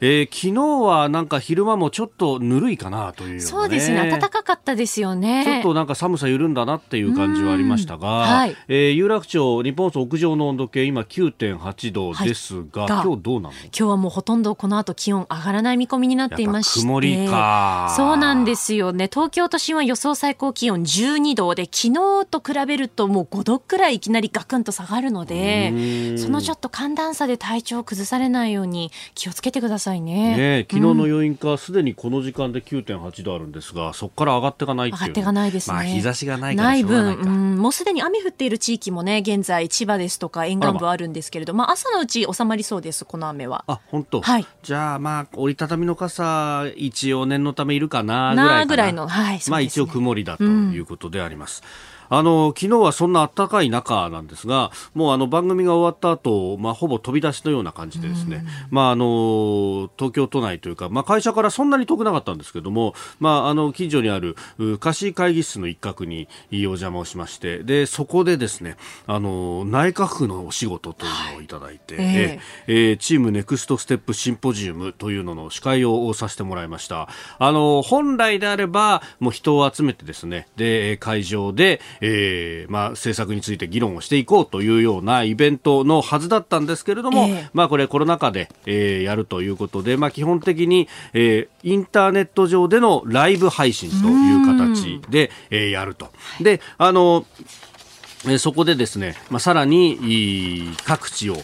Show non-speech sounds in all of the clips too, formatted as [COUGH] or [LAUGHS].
えー、昨日はなんか昼間もちょっとぬるいかなという、ね、そうですね。暖かかったですよね。ちょっとなんか寒さ緩んだなっていう感じはありましたが、はい、えー、有楽町日本屋上の温度計今9.8度ですが、はい、今日どうなの？今日はもうほとんどこの後気温上がらない見込みになっていまして。曇りか。そうなんですよね。東京都心は予想最高気温12度で昨日と比べるともう5度くらいいきなりガクンと下がるのでそのちょっと寒暖差で体調を崩されないように気をつけてくださいね。ね昨日の余韻かすでにこの時間で9.8度あるんですがそこから上がっていかないっていう、上がっていかないですね、まあ、日差しがないない分、うん、もうすでに雨降っている地域もね現在千葉ですとか沿岸部あるんですけれどまあ、朝のうち収まりそうですこの雨は。あ本当。はい。じゃあまあ折りたたみの傘一応念のためいるかなぐらいかな。ぐらいのはい、ね、まあ一応曇りだということであります、うんあの昨日はそんな暖かい中なんですがもうあの番組が終わった後、まあほぼ飛び出しのような感じでですね、まああの東京都内というか、まあ、会社からそんなに遠くなかったんですけども、まあ、あの近所にある貸し会議室の一角にお邪魔をしまして。でそこでですねあの内閣府のお仕事というのをいただいて、はい、えー、チームネクストステップシンポジウムというのの司会をさせてもらいました。あの本来であればもう人を集めてですねで会場でえーまあ、政策について議論をしていこうというようなイベントのはずだったんですけれども、えー、まあ、これコロナ禍で、えー、やるということで、まあ、基本的に、えー、インターネット上でのライブ配信という形で、えー、やると。であのえそこでですね、まあ、さらに各地を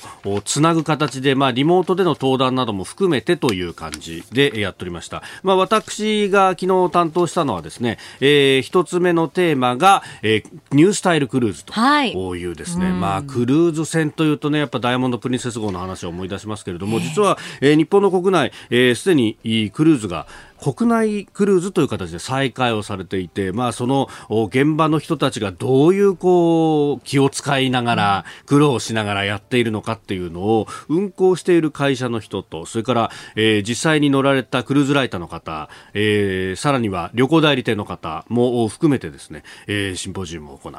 つなぐ形で、まあ、リモートでの登壇なども含めてという感じでやっておりました。まあ、私が昨日担当したのはですね、えー、一つ目のテーマが、えー、ニュースタイルクルーズとい。うですね、はい、まあ、クルーズ船というとね、やっぱダイヤモンドプリンセス号の話を思い出しますけれども、実は、えー、日本の国内、す、えー、で、にクルーズが国内クルーズという形で再開をされていて、まあ、その現場の人たちがどういうこう気を使いながら苦労しながらやっているのかっていうのを運行している会社の人とそれから、えー、実際に乗られたクルーズライターの方、えー、さらには旅行代理店の方も含めてですね、えー、シンポジウムを行う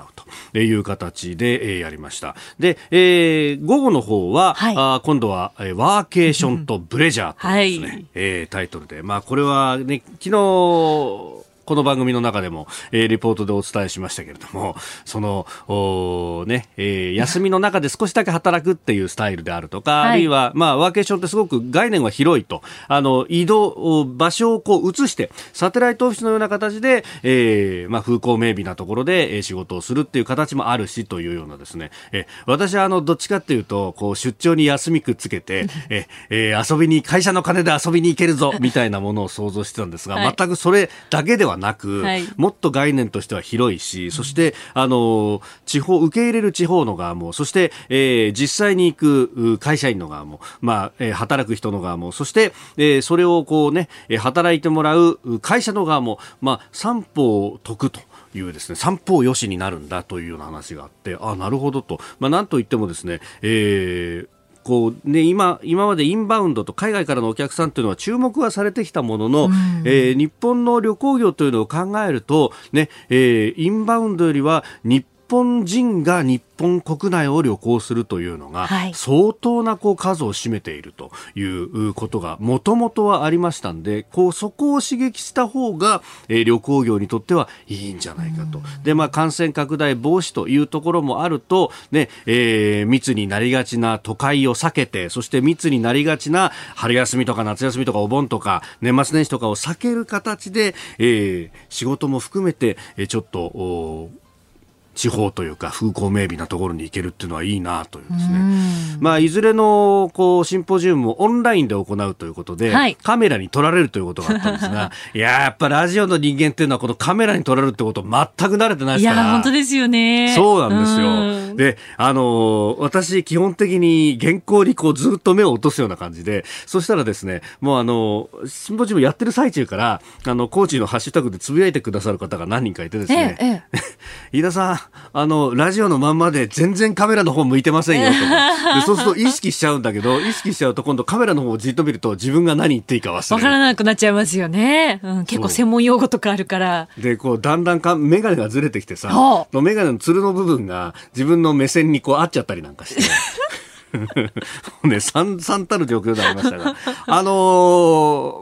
という形で、えー、やりました。で、えー、午後の方は、はい、あ今度は、えー、ワーケーションとブレジャーというですね、はい、えー、タイトルで、まあ、これはね、昨日、この番組の中でも、えー、リポートでお伝えしましたけれども、その、おね、えー、休みの中で少しだけ働くっていうスタイルであるとか、はい、あるいは、まあ、ワーケーションってすごく概念は広いと、あの、移動、場所をこう移して、サテライトオフィスのような形で、えー、まあ、風光明媚なところで、えー、仕事をするっていう形もあるし、というようなですね、えー、私はあの、どっちかっていうと、こう、出張に休みくっつけて、[LAUGHS] えー、えー、遊びに、会社の金で遊びに行けるぞ、みたいなものを想像してたんですが、はい、全くそれだけではなく、はい、もっと概念としては広いし、そして、あの、地方、受け入れる地方の側も、そして、えー、実際に行く会社員の側も、まあ、えー、働く人の側も、そして、えー、それをこうね、働いてもらう会社の側も、まあ、三方得と。いうですね三方よしになるんだというような話があってあなるほどと、まあ、なんといってもですね、えー、こうね、今、今までインバウンドと海外からのお客さんというのは注目はされてきたものの、うん、えー、日本の旅行業というのを考えると、ね、えー、インバウンドよりは日本人が日本国内を旅行するというのが、相当なこう数を占めているということがもともとはありましたんでこうそこを刺激した方が、えー、旅行業にとってはいいんじゃないかと。で、まあ、感染拡大防止というところもあると、ねえー、密になりがちな都会を避けてそして密になりがちな春休みとか夏休みとかお盆とか年末年始とかを避ける形で、えー、仕事も含めて、えー、ちょっと地方というか風光明媚なところに行けるっていうのはいいなというですね。まあいずれのこうシンポジウムをオンラインで行うということで、はい、カメラに撮られるということがあったんですが、い [LAUGHS] ややっぱラジオの人間っていうのはこのカメラに撮られるってこと全く慣れてないですから。いや本当ですよね。そうなんですよ。で、あの私基本的に原稿にこうずっと目を落とすような感じで、そしたらですね、もうあのシンポジウムやってる最中から、あのコーチのハッシュタグでつぶやいてくださる方が何人かいてですね、ええ、[LAUGHS] 飯田さん、あのラジオのまんまで全然カメラの方向いてませんよとで [LAUGHS] そうすると意識しちゃうんだけど意識しちゃうと今度カメラの方をじっと見ると自分が何言っていいか忘れる分からなくなっちゃいますよね、うん、結構専門用語とかあるから。でこうだんだんか眼鏡がずれてきてさ眼鏡のつるの部分が自分の目線にこう合っちゃったりなんかして。[LAUGHS] [LAUGHS] ね、散々たる状況でありましたが、あの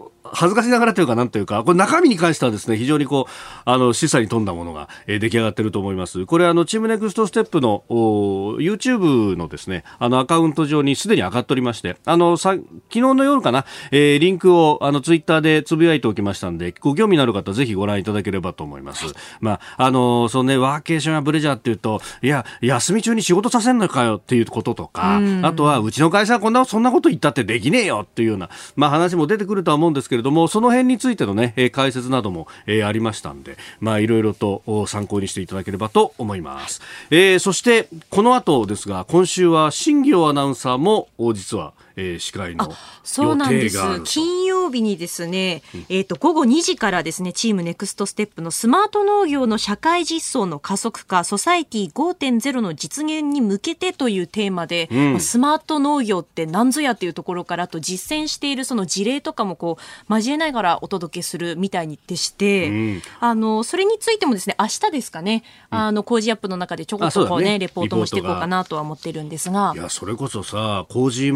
ー恥ずかしながらというか、なんというか、これ中身に関してはですね、非常にこう、あの、示唆に富んだものが、えー、出来上がっていると思います。これ、あの、チームネクストステップの、YouTube のですね、あの、アカウント上にすでに上がっておりまして、あの、さ、昨日の夜かな、えー、リンクを、あの、ツイッターでつぶやいておきましたんで、ご興味のある方、ぜひご覧いただければと思います。まあ、あの、そのね、ワーケーションやブレジャーっていうと、いや、休み中に仕事させんのかよっていうこととか、あとは、うちの会社はこんな、そんなこと言ったってできねえよっていうような、まあ、話も出てくるとは思うんですけけれども、その辺についてのね、解説なども、えー、ありましたんで、まあ、いろいろと参考にしていただければと思います。えー、そして、この後ですが、今週は新業アナウンサーも、実は、えー、司会のそうなんです。金曜日にですね、うん、えっ、ー、と午後2時からですねチームネクストステップのスマート農業の社会実装の加速化ソサイティ5.0の実現に向けてというテーマで、うん、スマート農業って何ぞやっていうところからと実践しているその事例とかもこう交えながらお届けするみたいにでして、うん、あのそれについてもですね明日ですかね、あの工事アップの中でちょこっとこうね、ね、レポートもしていこうかなとは思ってるんですが。いやそれこそさ工事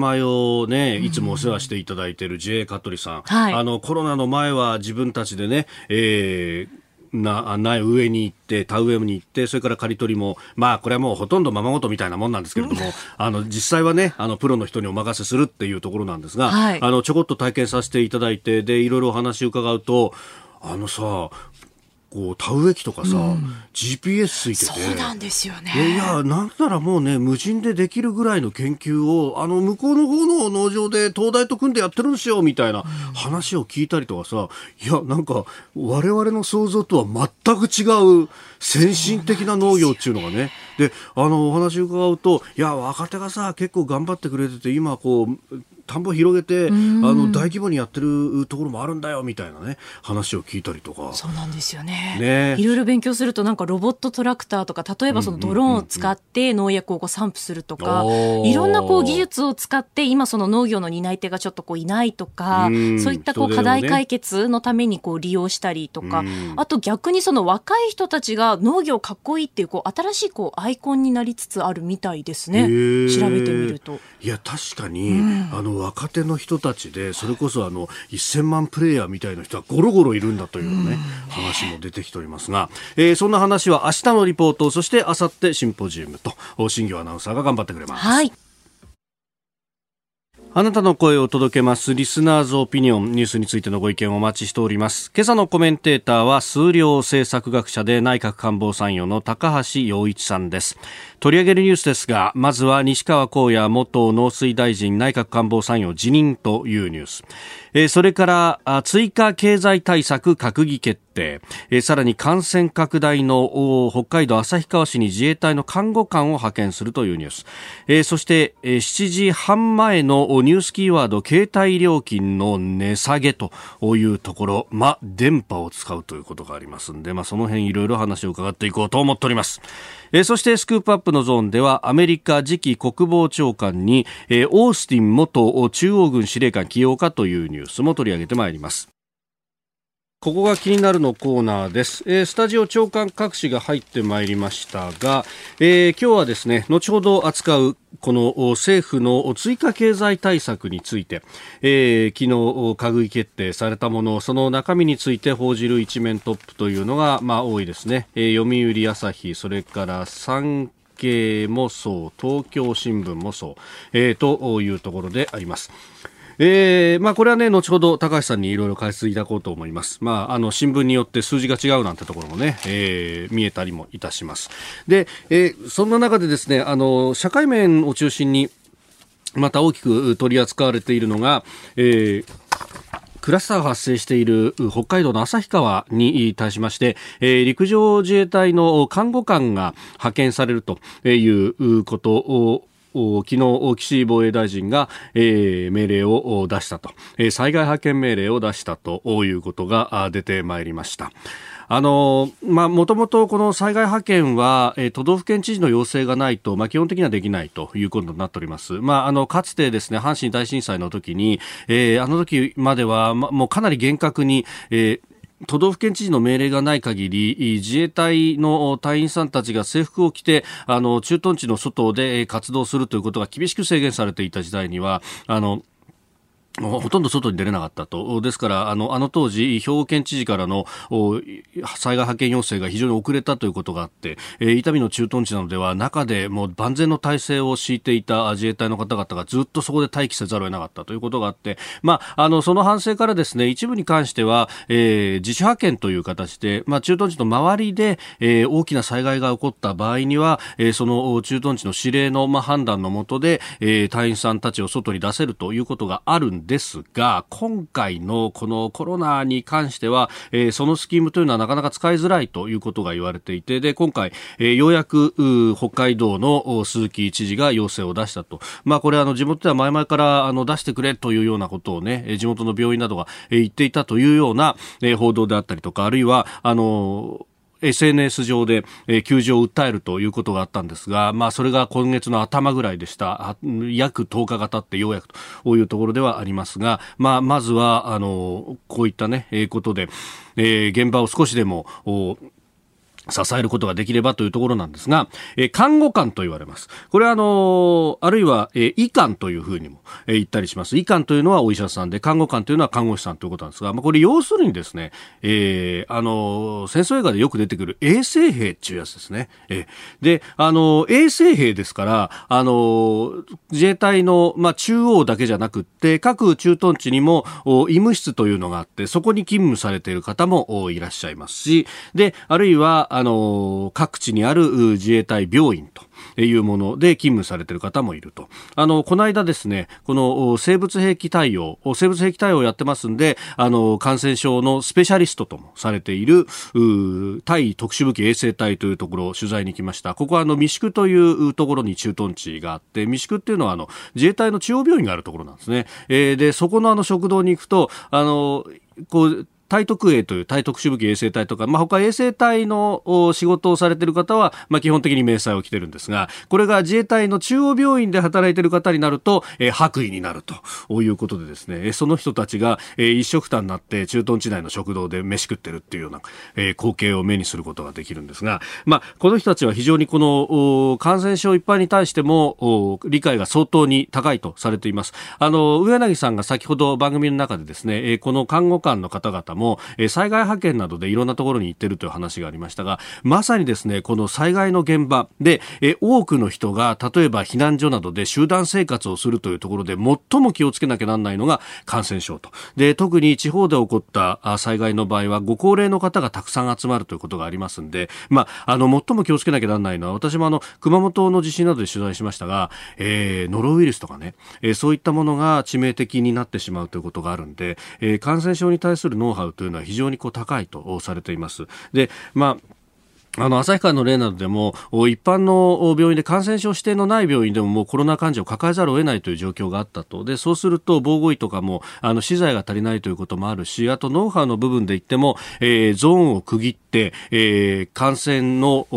ね、いつもお世話していただいている JA 香取さん、はい、あのコロナの前は自分たちでね、えーな苗上に行って田植えに行ってそれから刈り取りもまあこれはもうほとんどままごとみたいなもんなんですけれども、あの実際はねあのプロの人にお任せするっていうところなんですが、はい、あのちょこっと体験させていただいてでいろいろお話伺うとあのさこう田植え機とかさ、うん、GPS ついてて。そうなんですよね。いやなんならもうね無人でできるぐらいの研究をあの向こうの方の農場で東大と組んでやってるんですよみたいな話を聞いたりとかさ、いやなんか我々の想像とは全く違う先進的な農業っていうのがね。であのお話伺うといや若手がさ結構頑張ってくれてて今こう田んぼ広げて、あの大規模にやってるところもあるんだよみたいなね話を聞いたりとか。そうなんですよね。ね。いろいろ勉強するとなんかロボットトラクターとか例えばそのドローンを使って農薬をこう散布するとか、いろんなこう技術を使って今その農業の担い手がちょっとこういないとか、そういったこう課題解決のためにこう利用したりとか、あと逆にその若い人たちが農業かっこいいっていうこう新しいこうアイコンになりつつあるみたいですね。調べてみると。いや確かに、うん、あの若手の人たちでそれこそあの1000万プレイヤーみたいな人はゴロゴロいるんだというね、話も出てきておりますが、えー、そんな話は明日のリポートそして明後日シンポジウムと新業アナウンサーが頑張ってくれます。はいあなたの声を届けます。リスナーズオピニオン。ニュースについてのご意見をお待ちしております。今朝のコメンテーターは、数量政策学者で内閣官房参与の高橋洋一さんです。取り上げるニュースですが、まずは西川光也元農水大臣内閣官房参与辞任というニュース。えー、それから追加経済対策閣議決定、えー、さらに感染拡大の北海道旭川市に自衛隊の看護官を派遣するというニュース、えー、そして、えー、7時半前のニュースキーワード携帯料金の値下げというところ、ま、電波を使うということがありますんで、まあ、その辺いろいろ話を伺っていこうと思っております。えー、そしてスクープアップのゾーンではアメリカ次期国防長官に、えー、オースティン元中央軍司令官起用かというニュースも取り上げてまいります。ここが気になるのコーナーです、えー、スタジオ長官各紙が入ってまいりましたが、えー、今日はですね後ほど扱うこの政府の追加経済対策について、えー、昨日閣議決定されたものその中身について報じる一面トップというのが、まあ、多いですね、えー、読売朝日それから産経もそう東京新聞もそう、えー、というところであります。えーまあ、これはね後ほど高橋さんにいろいろ解説いただこうと思います、まあ、あの新聞によって数字が違うなんてところもね、えー、見えたりもいたしますで、えー、そんな中でですねあの社会面を中心にまた大きく取り扱われているのが、えークラスターが発生している北海道の旭川に対しまして、えー、陸上自衛隊の看護官が派遣されるということを昨日、岸防衛大臣が、えー、命令を出したと、えー、災害派遣命令を出したということが出てまいりました。あの、まあ、もともとこの災害派遣は、えー、都道府県知事の要請がないと、まあ、基本的にはできないということになっております。まあ、あの、かつてですね、阪神大震災の時に、えー、あの時までは、ま、もうかなり厳格に、えー都道府県知事の命令がない限り自衛隊の隊員さんたちが制服を着てあの駐屯地の外で活動するということが厳しく制限されていた時代にはあのほとんど外に出れなかったと。ですから、あの、あの当時、兵庫県知事からの災害派遣要請が非常に遅れたということがあって、えー、伊丹の駐屯地などでは中でもう万全の体制を敷いていた自衛隊の方々がずっとそこで待機せざるを得なかったということがあって、まあ、あの、その反省からですね、一部に関しては、えー、自主派遣という形で、まあ、駐屯地の周りで、えー、大きな災害が起こった場合には、えー、その駐屯地の指令の、まあ、判断のもとで、えー、隊員さんたちを外に出せるということがあるんですが、今回のこのコロナに関しては、えー、そのスキームというのはなかなか使いづらいということが言われていて、で、今回、えー、ようやく北海道の鈴木知事が要請を出したと。まあ、これあの地元では前々からあの出してくれというようなことをね、地元の病院などが言っていたというような報道であったりとか、あるいは、あの、SNS 上で、えー、救助を訴えるということがあったんですが、まあ、それが今月の頭ぐらいでした。約10日が経ってようやくというところではありますが、まあ、まずは、あの、こういったね、えー、ことで、えー、現場を少しでも、支えることができればというところなんですが、えー、看護官と言われます。これはあのー、あるいは、えー、医官というふうにも、えー、言ったりします。医官というのはお医者さんで、看護官というのは看護師さんということなんですが、まあ、これ要するにですね、えー、あのー、戦争映画でよく出てくる衛生兵っていうやつですね。えー、で、あのー、衛生兵ですから、あのー、自衛隊の、まあ、中央だけじゃなくって、各駐屯地にも、医務室というのがあって、そこに勤務されている方もいらっしゃいますし、で、あるいは、あの、各地にある自衛隊病院と。いうもので勤務されている方もいると。あの、この間ですね、この生物兵器対応、生物兵器対応をやってますんで、あの、感染症のスペシャリストともされている、対特殊武器衛生隊というところを取材に来ました。ここはあの、三宿というところに駐屯地があって、三宿っていうのはあの、自衛隊の中央病院があるところなんですね。えー、で、そこのあの食堂に行くと、あの、こう、対特衛という対特殊武器衛生隊とか、まあ、他衛生隊の仕事をされている方は、まあ、基本的に明細を着てるんですが、これが自衛隊の中央病院で働いている方になると、えー、白衣になるということでですね、その人たちが、えー、一食単になって駐屯地内の食堂で飯食ってるっていうような、えー、光景を目にすることができるんですが、まあ、この人たちは非常にこの感染症一般に対しても理解が相当に高いとされています。あの、上柳さんが先ほど番組の中でですね、この看護官の方々も、え災害派遣などでいろんなところに行ってるという話がありましたが、まさにですね、この災害の現場で、え多くの人が、例えば避難所などで集団生活をするというところで、最も気をつけなきゃなんないのが感染症と。で、特に地方で起こった災害の場合は、ご高齢の方がたくさん集まるということがありますんで、まあ、あの、最も気をつけなきゃなんないのは、私もあの、熊本の地震などで取材しましたが、えー、ノロウイルスとかね、えー、そういったものが致命的になってしまうということがあるんで、えー、感染症に対するノウハウというのは非常にこう高いとされています。で、まああの、旭川の例などでも、一般の病院で感染症指定のない病院でももうコロナ患者を抱えざるを得ないという状況があったと。で、そうすると防護医とかも、あの、資材が足りないということもあるし、あとノウハウの部分で言っても、えー、ゾーンを区切って、えー、感染の、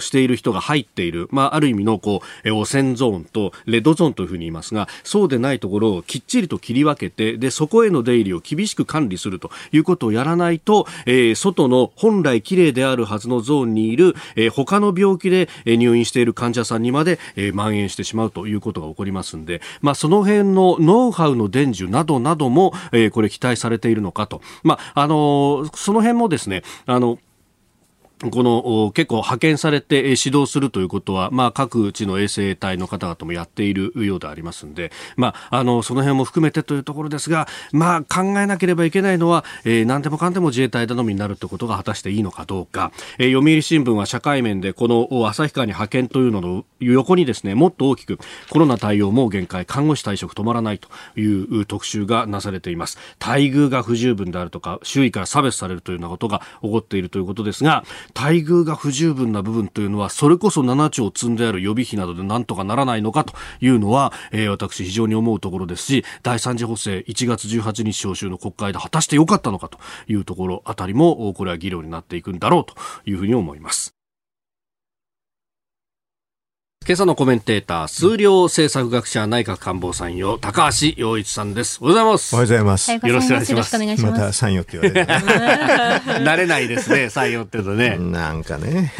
している人が入っている、まあ、ある意味の、こう、汚染ゾーンとレッドゾーンというふうに言いますが、そうでないところをきっちりと切り分けて、で、そこへの出入りを厳しく管理するということをやらないと、えー、外の本来綺麗であるはずのゾーンにいる、えー、他の病気で入院している患者さんにまで、えー、蔓延してしまうということが起こりますので、まあ、その辺のノウハウの伝授などなども、えー、これ期待されているのかと。まあ、あのー、その辺もですね、あの、この結構派遣されて指導するということは、まあ、各地の衛生隊の方々もやっているようでありますので、まあ、あのその辺も含めてというところですが、まあ、考えなければいけないのは、えー、何でもかんでも自衛隊頼みになるということが果たしていいのかどうか、えー、読売新聞は社会面でこの旭川に派遣というのの横にですねもっと大きくコロナ対応も限界看護師退職止まらないという特集がなされています。待遇が不十分であるとか周囲から差別されるというようなことが起こっているということですが待遇が不十分な部分というのはそれこそ7兆積んである予備費などでなんとかならないのかというのは、えー、私非常に思うところですし第3次補正1月18日召集の国会で果たしてよかったのかというところあたりもこれは議論になっていくんだろうというふうに思います。今朝のコメンテーター、数量政策学者内閣官房参与、高橋洋一さんです。おはようございます。おはようございます。よろしくお願いします。また参与って言われる。慣れないですね、[LAUGHS] 参与って言うとね。なんかね。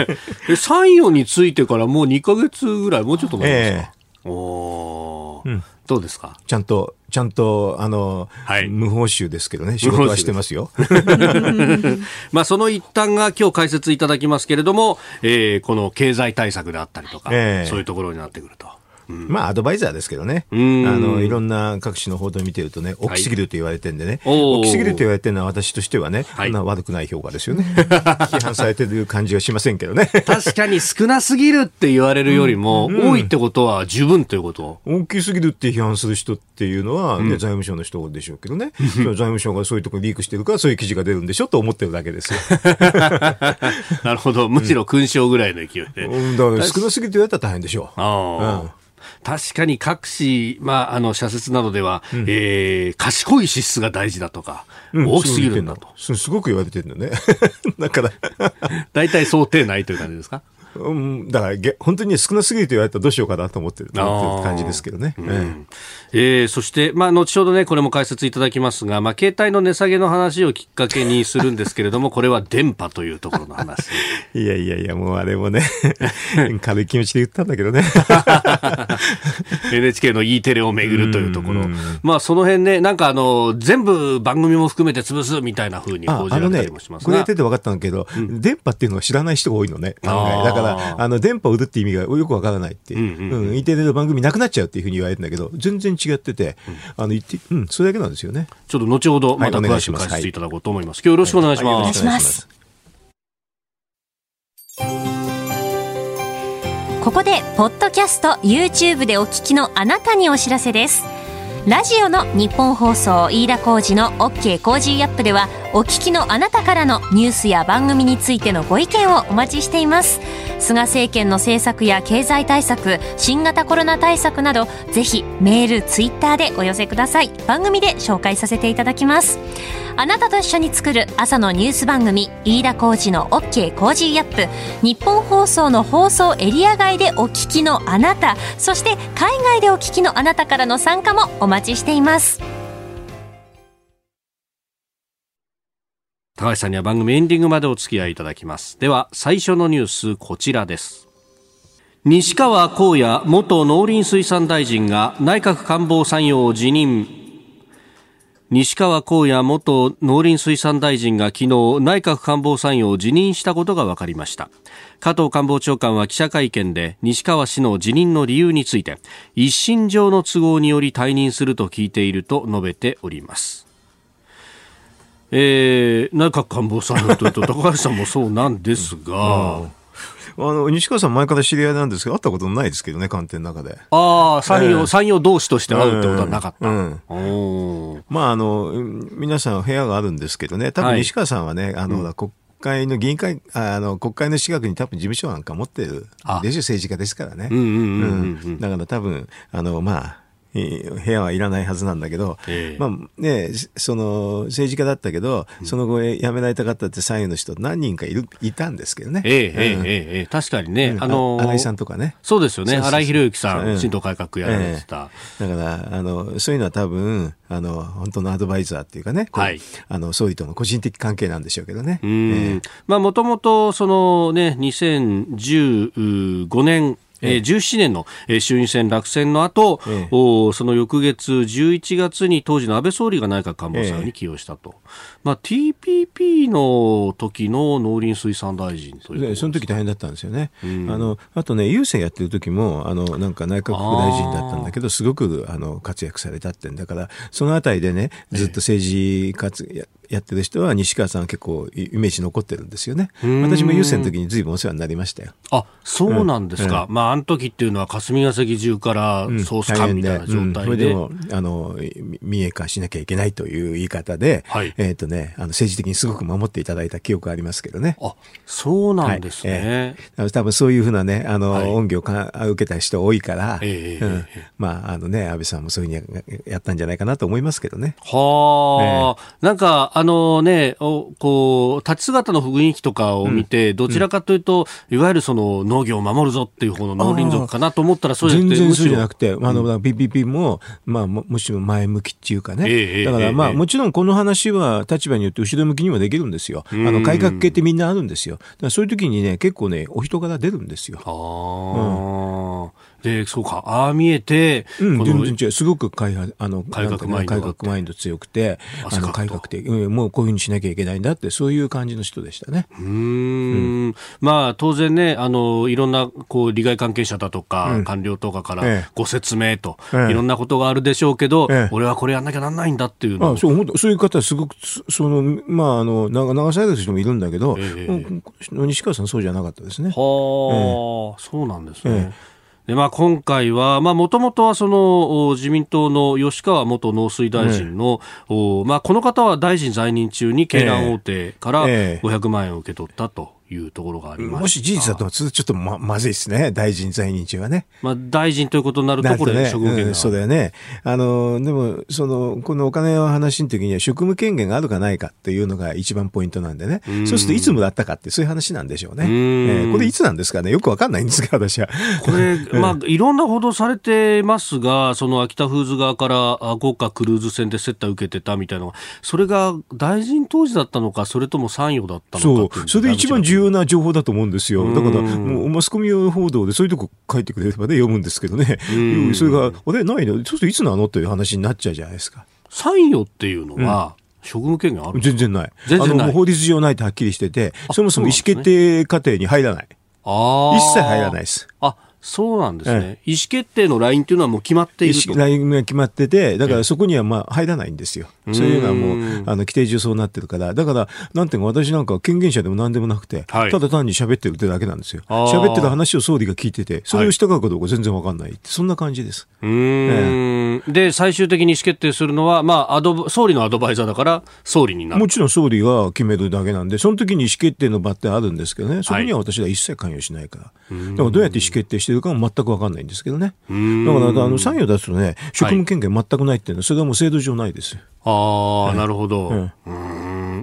[LAUGHS] 参与についてからもう2か月ぐらい、もうちょっと前ですか？えー、おー。うんどうですか？ちゃんと、ちゃんと、あの、はい、無報酬ですけどね、仕事はしてますよ。[LAUGHS] まあ、その一端が今日解説いただきますけれども、えー、この経済対策であったりとか、えー、そういうところになってくると。まあ、アドバイザーですけどね、あのいろんな各種の報道を見てるとね、大きすぎると言われてるんでね、はい、大きすぎると言われてるのは、私としてはね、はい、な悪くない評価ですよね。[LAUGHS] 批判されてる感じはしませんけどね。確かに少なすぎるって言われるよりも、うん。うん、多いってことは十分ということ？大きすぎるって批判する人っていうのは、ね、財務省の人でしょうけどね、財務省がそういうところリークしてるから、そういう記事が出るんでしょと思ってるだけですよ。[LAUGHS] なるほど、むしろ勲章ぐらいの勢いで。うん、だから少なすぎると言われたら大変でしょう。あうん確かに各紙、まあ、あの、社説などでは、うん、えー、賢い支出が大事だとか、うん、大きすぎるんだと。すごく言われてるんだね。[LAUGHS] だから。[LAUGHS] 大体想定内という感じですか？うん、だから本当に少なすぎると言われたらどうしようかなと思ってる感じですけどね。うん、えー、そして、まあ、後ほどね、これも解説いただきますが、まあ、携帯の値下げの話をきっかけにするんですけれども、[LAUGHS] これは電波というところの話。いやいやいや、もうあれもね、[LAUGHS] 軽い気持ちで言ったんだけどね。NHK の E テレをめぐるというところ。まあ、その辺ね、なんかあの、全部番組も含めて潰すみたいなふうに報じられたりもしますね、これやってて分かったんだけど、うん、電波っていうのは知らない人が多いのね、案外。だから、あの、電波を売るって意味がよくわからないっていう。うん、うん、E テレの番組なくなっちゃうっていうふうに言われるんだけど、全然違ってて、うん、あの、言って、うん、それだけなんですよね。ちょっと後ほど、また詳しく解説いただこうと思います。今日よろしくお願いします。お願いします。ここで、ポッドキャスト、YouTube でお聞きのあなたにお知らせです。ラジオの日本放送飯田浩二の OK コージーアップではお聞きのあなたからのニュースや番組についてのご意見をお待ちしています。菅政権の政策や経済対策新型コロナ対策などぜひメールツイッターでお寄せください。番組で紹介させていただきます。あなたと一緒に作る朝のニュース番組飯田浩二の OK コージーアップ。ニッポン放送の放送エリア外でお聞きのあなたそして海外でお聞きのあなたからの参加もお待ちしています。高橋さんには番組エンディングまでお付き合いいただきます。では最初のニュースこちらです。西川公也元農林水産大臣が内閣官房参与を辞任。西川光也元農林水産大臣が昨日内閣官房参与を辞任したことが分かりました。加藤官房長官は記者会見で西川氏の辞任の理由について一身上の都合により退任すると聞いていると述べております。えー、内閣官房参与というと高橋さんもそうなんですが、うん。あの西川さん、前から知り合いなんですけど、会ったことないですけどね、官邸の中で。ああ、参与、参与同士として会うってことはなかった。うんうん、まあ、あの、皆さん部屋があるんですけどね、多分西川さんはね、はい、あの、うん、国会の議員会、あの、国会の近くに多分事務所なんか持ってるでしょ、政治家ですからね。だから多分、あの、まあ、部屋はいらないはずなんだけど、えー、まあね、その政治家だったけど、その後辞められた方って参与の人何人かいるいたんですけどね。えー、えー、えー、確かにね、あの新井さんとかね。そうですよね。新井博之さん、新党改革やられてた。だから、あの、そういうのは多分、あの、本当のアドバイザーっていうかね、はい、あの、総理との個人的関係なんでしょうけどね。うん。まあ、もともと、そのね、2015年、ええー、17年の、えー、衆院選落選の後、ええ、おその翌月11月に当時の安倍総理が内閣官房参に起用したと、えまあ、TPP の時の農林水産大臣というその時大変だったんですよね、うん、あのあとね、郵政やってる時もあのなんか内閣府大臣だったんだけど、すごくあの活躍されたってんだから、そのあたりでね、ずっと政治活、ええやってる人は西川さん結構イメージ残ってるんですよね。私も優先の時にずいぶんお世話になりましたよ。あ、そうなんですか。うん、まああの時っていうのは霞が関中からソース感みたいな状態で。うん、ででもあの民営化しなきゃいけないという言い方で、はい、えっ、ー、とねあの政治的にすごく守っていただいた記憶ありますけどね。あ、そうなんですね。はいえー、多分そういうふうなねあの、はい、恩義をか受けた人多いから、えーうん、まああのね安倍さんもそういうふうにやったんじゃないかなと思いますけどね。はあ、えー、なんかあのねこう立ち姿の雰囲気とかを見て、うん、どちらかというと、いわゆるその農業を守るぞっていう方の農林族かなと思ったらそうじゃなくて全然そうじゃなくて、あの PPP も、まあ、むしろ前向きっていうかね、えー、だからまあ、えー、もちろんこの話は立場によって後ろ向きにもできるんですよ、あの改革系ってみんなあるんですよ、そういう時にね、結構ね、お人柄出るんですよ。あうんで、そうか、ああ見えて、うん、全然違う。すごく改あの改革マインド、改革マインド強くて、あの改革的、うん、もうこういうふうにしなきゃいけないんだって、そういう感じの人でしたね。うん。うん、まあ、当然ね、あの、いろんな、こう、利害関係者だとか、うん、官僚とかからご説明と、ええ、いろんなことがあるでしょうけど、え、俺はこれやんなきゃなんないんだっていうの。あそうそういう方すごく、その、まあ、あの、長される人もいるんだけど、西川さんそうじゃなかったですね。はあ、そうなんですね。でまあ、今回は、もともとはその自民党の吉川元農水大臣の、ね、まあ、この方は大臣在任中に鶏卵大手から500万円を受け取ったと。いうところがありまもし事実だとちょっとままずいですね、大臣在任中はね。まあ、大臣ということになると、これ、ね、職務権が、うん、そうだよね。あの、でも、その、このお金の話の時には職務権限があるかないかっていうのが一番ポイントなんでね。うそうするといつもらったかってそういう話なんでしょうね。うえー、これいつなんですかね？よくわかんないんですが、私は。これ、[LAUGHS] まあ、いろんな報道されてますが、その秋田フーズ側から豪華クルーズ船で接待受けてたみたいなそれが大臣当時だったのか、それとも参与だったのかそう、それで一番重要な情報だと思うんですよ。だから、もうマスコミ報道でそういうとこ書いてくれればね、読むんですけどね。[LAUGHS] それが、あれ、ないの？そうするといつなのという話になっちゃうじゃないですか。参与っていうのは、職務権限ある全然ない。全然ない。法律上ないとはっきりしてて、そもそも意思決定過程に入らない。一切入らないです。あ、そうなんですね、ええ、意思決定のラインというのはもう決まっていると。ラインが決まってて、だからそこにはまあ入らないんですよ。そういうのはもう、あの、規定上そうなってるから、だから、なんていうか私なんか権限者でもなんでもなくて、はい、ただ単に喋ってるってだけなんですよ。喋ってる話を総理が聞いてて、それを従うかどうか全然わかんない、はい、そんな感じです。で、最終的に意思決定するのは、まあ、アド総理のアドバイザーだから、総理になる。もちろん総理が決めるだけなんで、その時に意思決定の場ってあるんですけどね、そこには私は一切関与しないから。はい、だからどうやって意思決定してるかも全くわかんないんですけどね。だからあの参与出すとね、職務権限全くないっていうのは、それはもう制度上ないです。ああ、なるほど。うん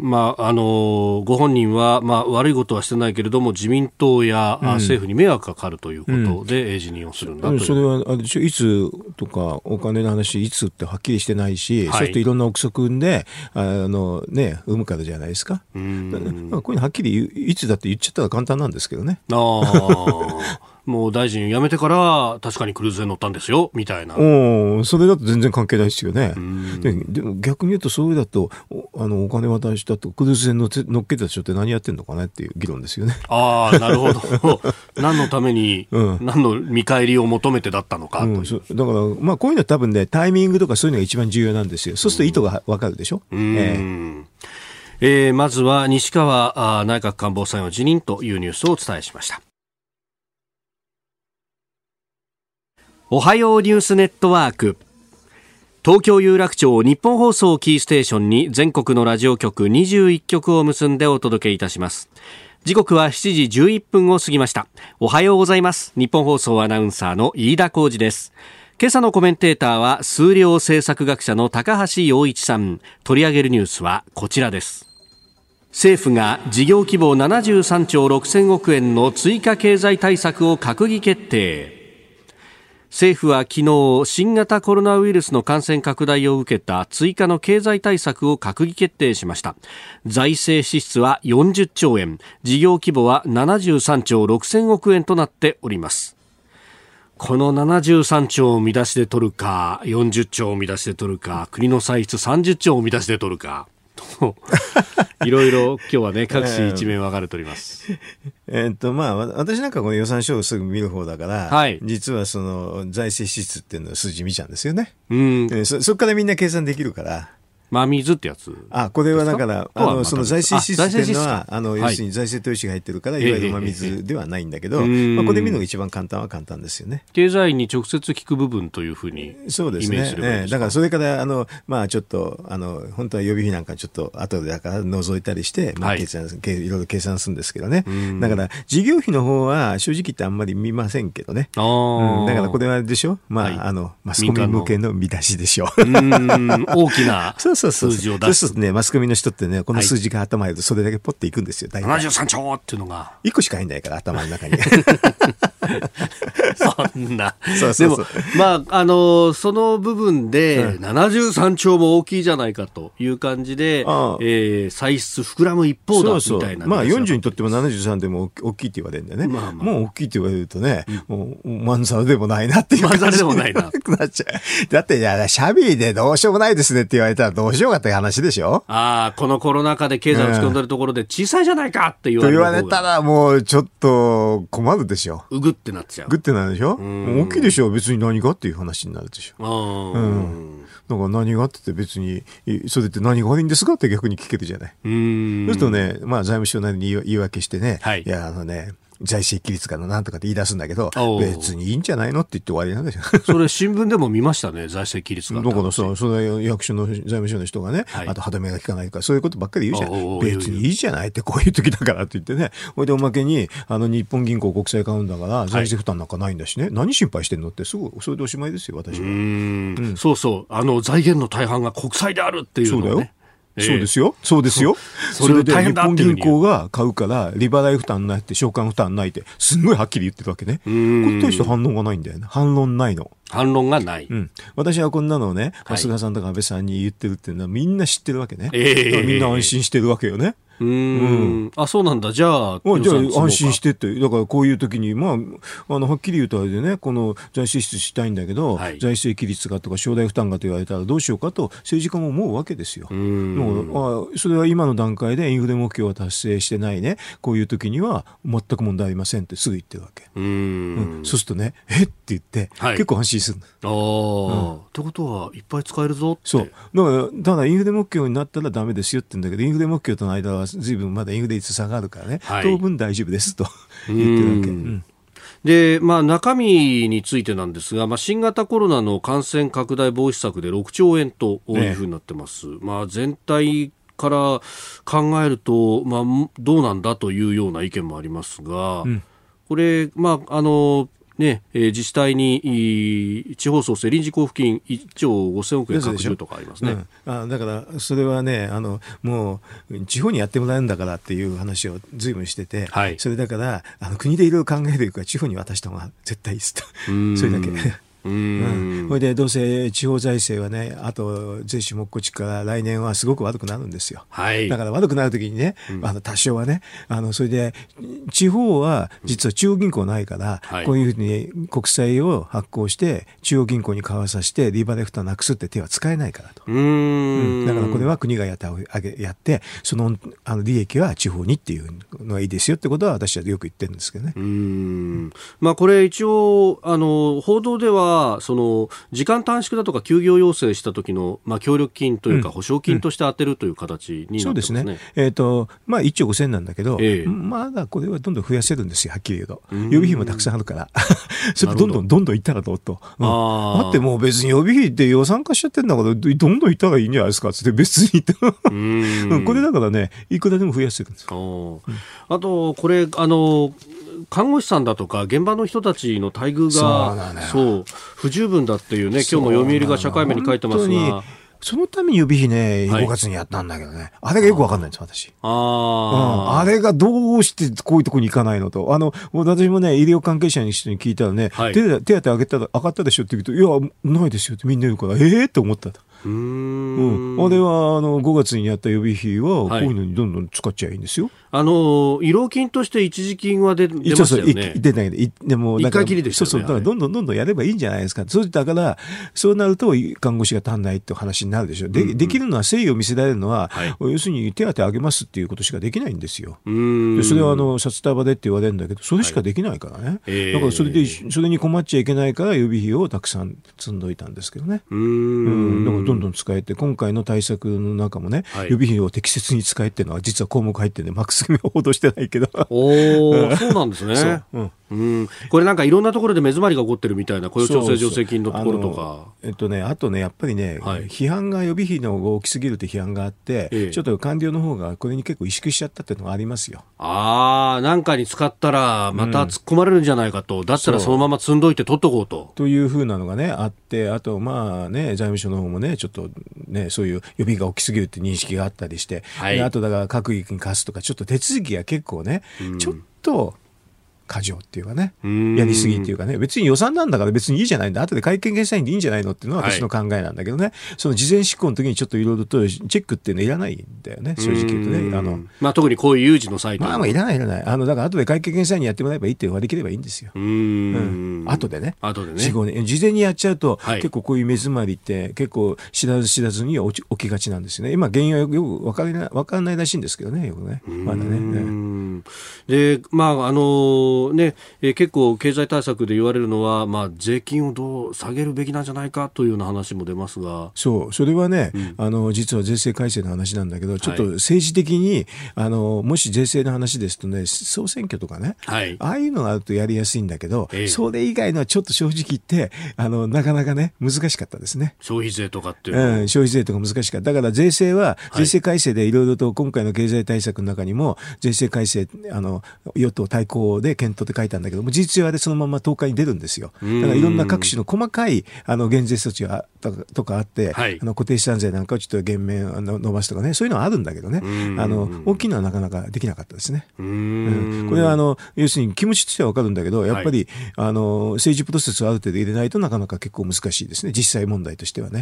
まあ、あの、ご本人は、まあ、悪いことはしてないけれども、自民党や、うん、政府に迷惑がかかるということで、辞任をするんだと、うん、それは、いつとか、お金の話、いつってはっきりしてないし、はい、そうしていろんな憶測で、あの、ね、生むからじゃないですか。うん。こういうのはっきりいつだって言っちゃったら簡単なんですけどね。ああ。[LAUGHS] もう大臣辞めてから確かにクルーズ船乗ったんですよみたいな。おそれだと全然関係ないですよね。ででも逆に言うとそれだとあのお金渡したとクルーズ船乗乗っけた人って何やってんのかなっていう議論ですよね。ああなるほど。[LAUGHS] 何のために、うん、何の見返りを求めてだったのか、う。ん、だからまあこういうのは多分ねタイミングとかそういうのが一番重要なんですよ。そうすると意図が分かるでしょ、うん、えーえー、まずは西川内閣官房参与辞任というニュースをお伝えしましたおはようニュースネットワーク。東京有楽町日本放送キーステーションに全国のラジオ局21局を結んでお届けいたします。時刻は7時11分を過ぎました。おはようございます。日本放送アナウンサーの飯田浩二です。今朝のコメンテーターは数量政策学者の高橋洋一さん。取り上げるニュースはこちらです。政府が事業規模73兆6000億円の追加経済対策を閣議決定。政府は昨日新型コロナウイルスの感染拡大を受けた追加の経済対策を閣議決定しました。財政支出は40兆円。事業規模は73兆6000億円となっております。この73兆を見出しで取るか、40兆を見出しで取るか、国の歳出30兆を見出しで取るか。[LAUGHS] いろいろ今日はね、[LAUGHS] 各紙一面分かれております。[LAUGHS] えっと、まあ、私なんかこの予算書をすぐ見る方だから、はい、実はその財政支出っていうのは数字見ちゃうんですよね。うん。そ、そこからみんな計算できるから。真水ってやつあ、これはだから、あの、その財政支出っていうのは、あの、要するに財政投資が入ってるから、いわゆる真水ではないんだけど、まあ、これ見るのが一番簡単は簡単ですよね。経済に直接効く部分というふうにそうですね。えだからそれから、あの、まあちょっと、あの、本当は予備費なんかちょっと後でだから除いたりして、まあ計算、い、ろいろ計算するんですけどね。だから、事業費の方は正直言ってあんまり見ませんけどね。うん、だからこれはでしょ？まあ、あの、マスコミ向けの見出しでしょ。大きな [LAUGHS] 数字を出す。そうね、マスコミの人ってね、この数字が頭に入るとそれだけポッていくんですよ。大体73兆っていうのが。1個しか入んないから、頭の中に。そんな。そうそうそうでも、まあ、あの、その部分で、73兆も大きいじゃないかという感じで、ああえー、歳出膨らむ一方だみたいな。まあ、40にとっても73でも大きいって言われるんだよね。まあまあ、もう大きいって言われるとね、うん、もう、まんざらでもないなっていう感じ。まんざらでもないな。[LAUGHS] なっちゃう。だって、いや、シャビーでどうしようもないですねって言われたらどうしようかって話でしょ？ああ、このコロナ禍で経済を落ち込んでるところで小さいじゃないかって言われる。と言われたらもうちょっと困るでしょ？うぐってなっちゃう。ぐってなるでしょ？大きいでしょ別に何がっていう話になるでしょ。うん。だから何がって別に、それって何が悪いんですかって逆に聞けるじゃない？うん。そうするとね、まあ財務省なりに言い訳してね、はい、いや、あのね、財政規律かななんとかって言い出すんだけど、別にいいんじゃないのって言って終わりなんですよ。[LAUGHS] それ新聞でも見ましたね、財政規律が。だからさ、その役所の財務省の人がね、はい、あと歯止めが効かないとか、そういうことばっかり言うじゃん。別にいいじゃないってこういう時だからって言ってね。ほいでおまけに、あの日本銀行国債買うんだから、財政負担なんかないんだしね、はい、何心配してんのってすぐ、それでおしまいですよ、私は。うんうん、そうそう。あの、財源の大半が国債であるっていうの、ね、そうだよ。そうですよ。そうですよ。それで日本銀行が買うから、利払い負担ないって、償還負担ないって、すんごいはっきり言ってるわけね。これに対して反論がないんだよね。反論ないの。反論がない。うん。私はこんなのをね、菅さんとか安倍さんに言ってるっていうのはみんな知ってるわけね。えー、みんな安心してるわけよね。うん。あ、そうなんだ。じゃあ、じゃあ安心してって。だからこういう時に、まあ、あの、はっきり言うとあれでね、この財政出したいんだけど、はい、財政規律がとか、省代負担がと言われたらどうしようかと政治家も思うわけですよ。うん。もうあそれは今の段階でインフレ目標は達成してないね。こういう時には全く問題ありませんってすぐ言ってるわけ。うんうん、そうするとね、えっ？て言って、はい、結構安心するああ、うん、ってことはいっぱい使えるぞって。そう。だから、ただインフレ目標になったらダメですよって言うんだけど、インフレ目標との間はずい。ぶん。まだインフレ率下がるからね、はい、当分大丈夫ですと言ってるわけ。うんで、まあ、中身についてなんですが、まあ、新型コロナの感染拡大防止策で6兆円というふうになってます。ね、まあ、全体から考えると、まあ、どうなんだというような意見もありますが、うん、これ、まあ、あの、ねえー、自治体に地方創生臨時交付金1兆5000億円拡充とかありますね、うん、あだからそれはねあのもう地方にやってもらえるんだからっていう話をずいぶんしてて、はい、それだからあの国でいろいろ考えていくから地方に渡した方が絶対いいですと。[LAUGHS] それだけ。うん、それでどうせ地方財政はね、あと税収もっこちから来年はすごく悪くなるんですよ。はい、だから悪くなるときにね、うん、あの多少はね、あのそれで地方は実は中央銀行ないから、うん、こういうふうに国債を発行して中央銀行に買わさせてリバレフタなくすって手は使えないからと。うん、だからこれは国がやってやってそのあの利益は地方にっていうのがいいですよってことは私はよく言ってるんですけどね。うん。まあこれ一応あの報道でははその時間短縮だとか休業要請した時のまあ協力金というか保証金として当てるという形にね。うんうん、そうですね。えっ、ー、とまあ1兆5000なんだけど、えー、まだこれはどんどん増やせるんですよはっきり言うと。予備費もたくさんあるから。[LAUGHS] それどんどんど。んどんいったらどうと。うん、あだってもう別に予備費って予算化しちゃってんだからどんどんいったらいいんじゃないですか。って別に [LAUGHS] これだからねいくらでも増やせるんです。あとこれあの看護師さんだとか現場の人たちの待遇がそう不十分だっていうね今日も読売が社会面に書いてますが。そのために予備費ね、5月にやったんだけどね。はい、あれがよくわかんないんです、私。ああ、うん、あれがどうしてこういうとこに行かないのと。あの、私もね、医療関係者に人に聞いたらね、はい、手手当上げたら、上がったでしょって言うと、いや、ないですよってみんな言うから、ええー、って思ったと。うん、あれはあの5月にやった予備費はこういうのにどんどん使っちゃいいんですよ。あの慰労金として一時金は出出ましたよね。出ないで、でも、一回きりでした、ね、そうそう、だからどんどんどんどんやればいいんじゃないですか。そうだから、そうなると看護師が足んないって話になるでしょ。で、うんうん、できるのは誠意を見せられるのは、はい、要するに手当あげますっていうことしかできないんですよ。でそれはあの札束でって言われるんだけど、それしかできないからね。はいえー、だからそれで、それに困っちゃいけないから予備費をたくさん積んどいたんですけどね。うん。どんどん使えて、今回の対策の中もね、はい、予備費を適切に使えっていうのは実は項目入ってるんで、マックス報道してないけど。おそうなんですね。う。ん。うん、これなんかいろんなところで目詰まりが起こってるみたいな雇用調整助成金のところとか。えっとねあとねやっぱりね、はい、批判が予備費の大きすぎるって批判があって、ええ、ちょっと官僚の方がこれに結構萎縮しちゃったっていうのがありますよ。ああなんかに使ったらまた突っ込まれるんじゃないかと、うん、だったらそのまま積んどいて取っとこうと。というふうなのがねあってあとまあね財務省の方もねちょっとねそういう予備が大きすぎるって認識があったりして、はい、あとだから閣議に貸すとかちょっと手続きが結構ね、うん、ちょっと過剰っていうかね、やりすぎっていうかね、別に予算なんだから別にいいじゃないんだ、後で会見決済でいいんじゃないのっていうのは私の考えなんだけどね、はい、その事前執行の時にちょっといろいろとチェックっていうのいらないんだよね、正直言うとね。あのまあ、特にこういう有事のサイトまあ、まあいらないいらない。あの、だから後で会見決済にやってもらえばいいって割り切ればいいんですよ。うん。うん、後でね。後でね。4、5年。事前にやっちゃうと、はい、結構こういう目詰まりって結構知らず知らずに起きがちなんですよね。今原因はよく分かない分かんないらしいんですけどね、よくね。まだね。ねで、まあ、あのね、え結構経済対策で言われるのは、まあ、税金をどう下げるべきなんじゃないかというような話も出ますが。そう。それはね、うん、あの実は税制改正の話なんだけど、ちょっと政治的にあのもし税制の話ですとね総選挙とかね、はい、ああいうのがあるとやりやすいんだけど、えそれ以外のはちょっと正直言ってあのなかなかね難しかったですね。消費税とかっていう、うん、消費税とか難しかった。だから税制は、税制改正でいろいろと今回の経済対策の中にも税制改正あの与党対抗で検討って書いたんだけども事実上でそのまま10日に出るんですよ。だからいろんな各種の細かいあの減税措置がとかあって、はい、あの固定資産税なんかをちょっと減免伸ばすとかね、そういうのはあるんだけどね、あの大きいのはなかなかできなかったですね。うん、これはあの要するに気持ちとしては分かるんだけど、やっぱり、はい、あの政治プロセスをある程度入れないとなかなか結構難しいですね、実際問題としてはね。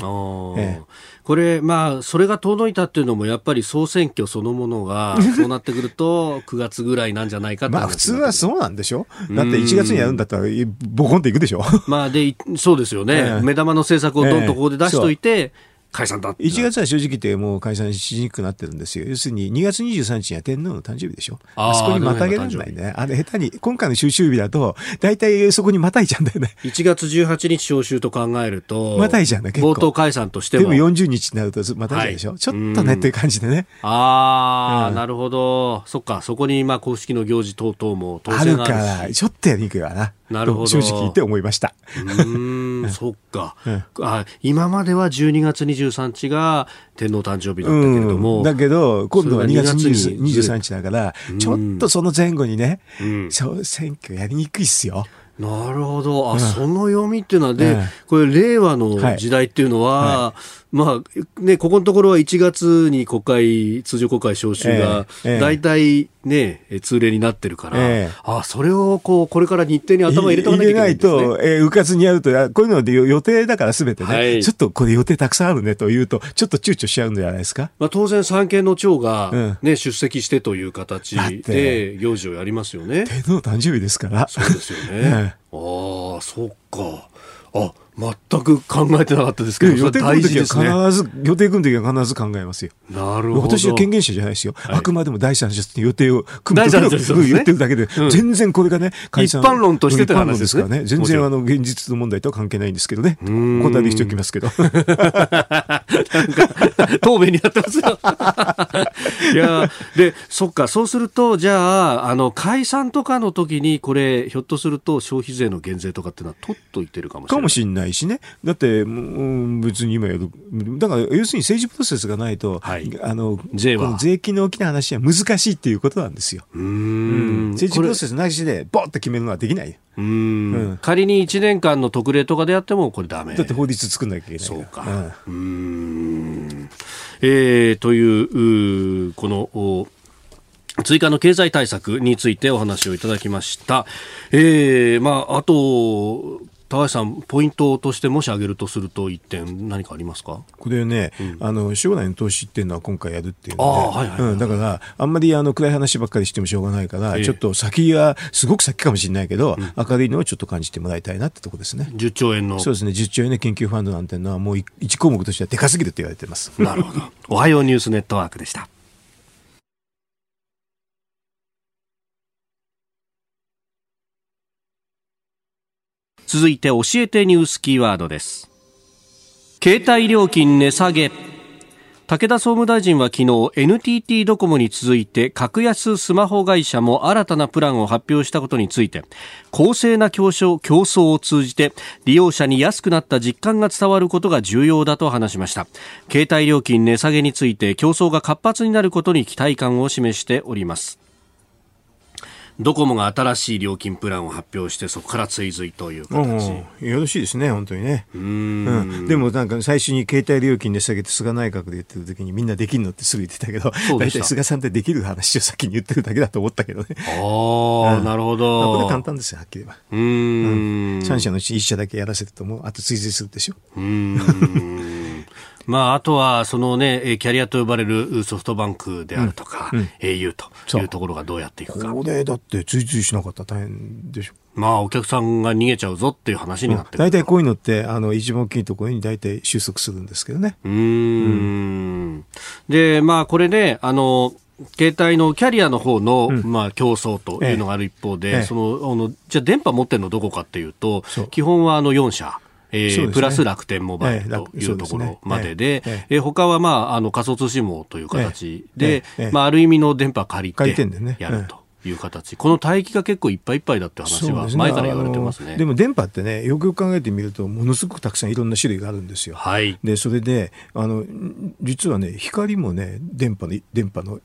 ええ、これ、まあ、それが遠のいたっていうのも、やっぱり総選挙そのものが、そうなってくると、[LAUGHS] 9月ぐらいなんじゃないかまあ普通はそうなんでしょ？だって1月にやるんだったら、ボコンっていくでしょ？まあで、そうですよね。えー、目玉の政策をどんとここで出しといて、えー解散だ1月は正直言ってもう解散しにくくなってるんですよ。要するに2月23日には天皇の誕生日でしょ。あそこにまたげられないね。あれ下手に、今回の収集日だと、大体そこにまたいちゃうんだよね。[LAUGHS] 1月18日召集と考えると、またいじゃんね、結構。冒頭解散としても。でも40日になるとまたいじゃうでしょ。はい、ちょっとねっていう感じでね。ああ、うん、なるほど。そっか、そこにまあ公式の行事等々も当然あるから、ちょっとやりにくいわな。なるほど。正直言って思いました。うん、そっか、うん、あ。今までは12月23日が天皇誕生日だったけれども。うん、だけど、今度は2月23日だから、ちょっとその前後にね、うん、選挙やりにくいっすよ。なるほど。あ、うん、その読みっていうのはで、これ令和の時代っていうのは、はい、まあ、ね、ここのところは1月に国会、通常国会召集が、大体ね、通例になってるから、えあ、それをこう、これから日程に頭入れとかなきゃいけないね、入れないと、えー、うかつにやると、こういうので予定だからすべてね、はい、ちょっとこれ予定たくさんあるねというと、ちょっと躊躇しちゃうんじゃないですか？まあ当然三権の長がね、うん、出席してという形で行事をやりますよね。天皇誕生日ですから。そうですよね。[LAUGHS] ああ、そっか。あ、全く考えてなかったですけど、予定組むときは必ず、予定組むときは必ず考えますよ。なるほど。私は権限者じゃないですよ。はい、あくまでも第三者って予定を組むときは言ってるだけで、うん、全然これがね、解散。一般論としてって話ですからね。全然あの、現実の問題とは関係ないんですけどね。答えにしておきますけど。[LAUGHS] 答弁になってますよ。いや、で、そっか、そうすると、じゃあ、あの、解散とかの時に、これ、ひょっとすると消費税の減税とかっていうのは取っといてるかもしれない。かもしれないしね。だって、うん、別に今やる。だから、要するに政治プロセスがないと、はい、あの、税は。税金の大きな話は難しいっていうことなんですよ。うん,、政治プロセスなしで、ボンって決めるのはできない。うん。うん。仮に1年間の特例とかでやってもこれだめだって法律作んなきゃいけないそうか。うん。えー、というこの追加の経済対策についてお話をいただきました。えー、まあ、あと、高橋さん、ポイントとしてもし挙げるとすると、一点、何かありますか？これね、うん、あの将来の投資っていうのは今回やるっていうので、だから、あんまりあの暗い話ばっかりしてもしょうがないから、えー、ちょっと先は、すごく先かもしれないけど、うん、明るいのをちょっと感じてもらいたいなってとこですね。10兆円のそうですね、10兆円の研究ファンドなんていうのは、もう1項目としてはでかすぎるって言われてます。なるほど。おはようニュースネットワークでした。続いて教えてニュースキーワードです。携帯料金値下げ。武田総務大臣は昨日 NTT ドコモに続いて格安スマホ会社も新たなプランを発表したことについて公正な競争競争を通じて利用者に安くなった実感が伝わることが重要だと話しました。携帯料金値下げについて競争が活発になることに期待感を示しております。ドコモが新しい料金プランを発表してそこから追随という形。よろしいですね本当にね。うん、でもなんか最初に携帯料金で下げて菅内閣で言ってる時にみんなできるのってすぐ言ってたけど大体菅さんってできる話を先に言ってるだけだと思ったけどね。ああ、うん、なるほど、これ簡単ですよはっきり言えば。うん、3社のうち1社だけやらせるともうあと追随するでしょ。うんまあ、あとは、そのね、キャリアと呼ばれるソフトバンクであるとか、うん。うん、au というところがどうやっていくか。これだって追随しなかったら大変でしょ。まあ、お客さんが逃げちゃうぞっていう話になって大体こういうのって、あの、一番大きいところに大体収束するんですけどね。うんうん、で、まあ、これね、あの、携帯のキャリアの方の、うん、まあ、競争というのがある一方で、ええ、その、あの、じゃあ電波持ってるのどこかっていうと、基本はあの4社。えー、ね、プラス楽天モバイルというところまでで、ええ他は、まあ、あの仮想通信網という形で、まあ、ある意味の電波借りてやると。いう形、この帯域が結構いっぱいいっぱいだって話は前から言われてますね。でも電波ってね、よくよく考えてみると、ものすごくたくさんいろんな種類があるんですよ。はい、でそれであの、実はね、光もね、電波の電波の